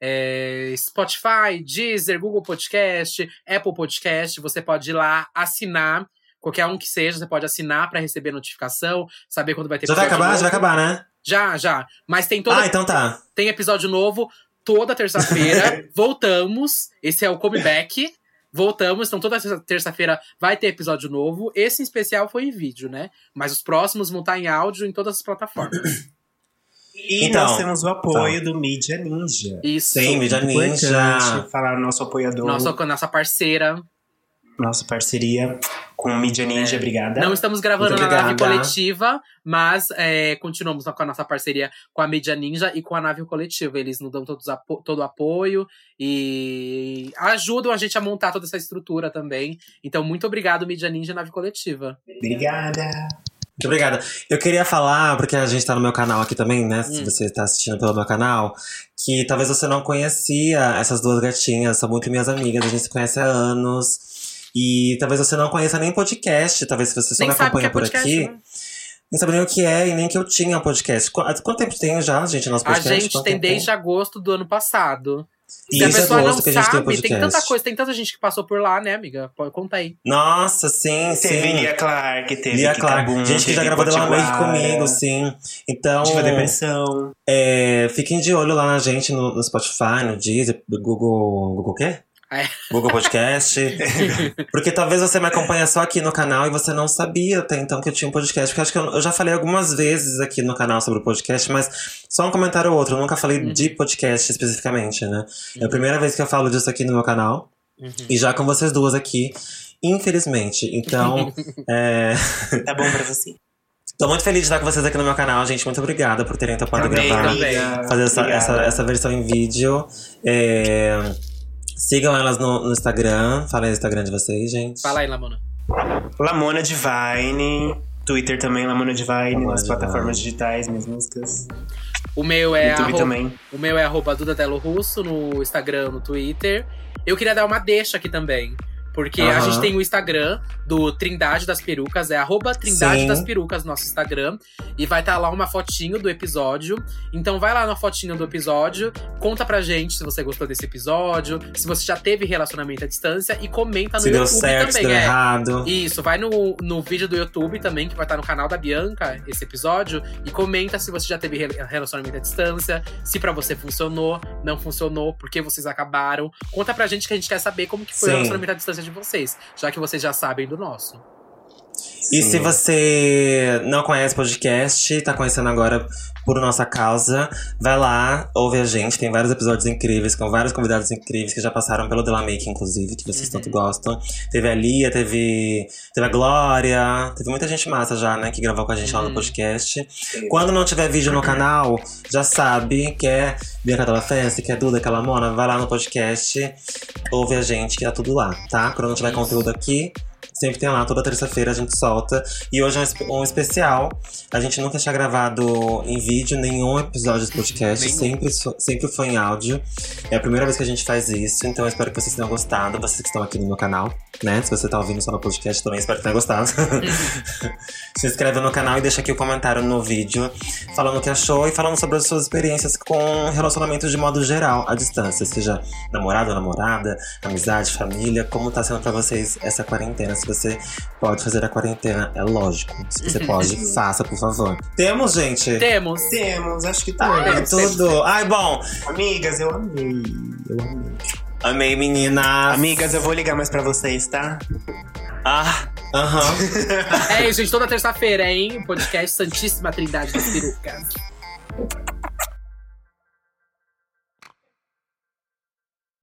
É, Spotify, Deezer, Google Podcast, Apple Podcast. Você pode ir lá assinar. Qualquer um que seja, você pode assinar para receber notificação, saber quando vai ter Já vai episódio acabar? Já vai novo. acabar, né? Já, já. Mas tem toda Ah, então tá. tem episódio novo toda terça-feira. Voltamos. Esse é o comeback. Voltamos, então toda terça- terça-feira vai ter episódio novo. Esse em especial foi em vídeo, né? Mas os próximos vão estar em áudio em todas as plataformas. E Então, nós temos o apoio do Mídia Ninja. Isso. Sim, Mídia Ninja. Importante falar o nosso apoiador, Nossa, nossa parceira. nossa parceria. com Mídia Ninja, obrigada. Não estamos gravando Muito na nave coletiva, mas é, continuamos com a nossa parceria com a Mídia Ninja e com a nave coletiva. Eles nos dão todos apo todo o apoio e ajudam a gente a montar toda essa estrutura também. Então, muito obrigado, Mídia Ninja e Nave Coletiva. Obrigada. Muito obrigada. Eu queria falar, porque a gente tá no meu canal aqui também, né? Se Hum. você tá assistindo pelo meu canal, que talvez você não conhecia essas duas gatinhas, são muito minhas amigas, a gente se conhece há anos. E talvez você não conheça nem podcast, talvez se você só Nem me acompanha é por podcast, aqui. né? Nem sabia nem o que é e nem que eu tinha um podcast. Quanto tempo tem já, gente, nosso A podcast? gente Quanto tem tempo desde agosto do ano passado. Se a Desde pessoa não que a gente tem sabe, tem podcast. tanta coisa, tem tanta gente que passou por lá, né, amiga? Pode- Conta aí. Nossa, sim, Teve sim. Lia Clark, teve Lia Clark. Gente que já teve gravou Della Make comigo, sim. Então, Diva Depressão. é, fiquem de olho lá na gente no, no Spotify, no Deezer, no Google. Google o quê? É. Google Podcast. Porque talvez você me acompanhe só aqui no canal e você não sabia até então que eu tinha um podcast. Porque acho que eu, eu já falei algumas vezes aqui no canal sobre o podcast, mas só um comentário ou outro. Eu nunca falei Uhum. de podcast especificamente, né? É a primeira vez que eu falo disso aqui no meu canal. Uhum. E já com vocês duas aqui, infelizmente. Então, é, Tá bom pra você. tô muito feliz de estar com vocês aqui no meu canal, gente. Muito obrigada por terem topado Também, gravar amiga. fazer essa, essa, essa versão em vídeo. É, sigam elas no, no Instagram. Fala aí o Instagram de vocês, gente. Fala aí, Lamona. Lamona Divine. Twitter também, Lamona Divine. Lamona nas Divine. plataformas digitais, minhas músicas. O meu é YouTube arroba, também. o meu é arroba Duda Russo no Instagram, no Twitter. Eu queria dar uma deixa aqui também. Porque a Aham. gente tem o Instagram do Trindade das Perucas, é arroba Trindade Sim. das Perucas, nosso Instagram. E vai estar lá uma fotinho do episódio. Então vai lá na fotinho do episódio, conta pra gente se você gostou desse episódio, se você já teve relacionamento à distância e comenta no Se deu YouTube certo, se também. deu é. errado. Isso, vai no, no vídeo do YouTube também, que vai estar no canal da Bianca, esse episódio, e comenta se você já teve re- relacionamento à distância, se pra você funcionou, não funcionou, por que vocês acabaram. Conta pra gente que a gente quer saber como que foi Sim. o relacionamento à distância de vocês, já que vocês já sabem do nosso. E Sim. se você não conhece podcast, tá conhecendo agora por nossa causa, vai lá, ouve a gente. Tem vários episódios incríveis, com vários convidados incríveis que já passaram pelo Della Make, inclusive, que vocês Uhum. tanto gostam. Teve a Lia, teve, teve a Glória, teve muita gente massa já, né, que gravou com a gente lá no Uhum. podcast. Quando não tiver vídeo no canal, já sabe que é Bianca Della Festa, que é Duda, que é Lamona, vai lá no podcast, ouve a gente, que tá tudo lá, tá? Quando não tiver Isso. conteúdo aqui, Sempre tem lá, toda terça-feira a gente solta. E hoje é um, um especial. A gente nunca tinha gravado em vídeo nenhum episódio do podcast. Sempre, sempre foi em áudio. É a primeira vez que a gente faz isso. Então eu espero que vocês tenham gostado. Vocês que estão aqui no meu canal, né? Se você tá ouvindo só no podcast também, espero que tenha gostado. Se inscreve no canal e deixa aqui o comentário no vídeo. Falando o que achou e falando sobre as suas experiências com relacionamentos de modo geral, à distância. Seja namorado, namorada, amizade, família. Como tá sendo pra vocês essa quarentena? Se você pode fazer a quarentena, é lógico. Se você pode, faça, por favor. Temos, gente? Temos. Temos, acho que Ai, temos. tudo. Ai, bom. Amigas, eu amei. Eu amei. Amei, meninas. Amigas, eu vou ligar mais pra vocês, tá? Ah, aham. É isso, gente. Toda terça-feira, hein? O podcast Santíssima Trindade das Perucas.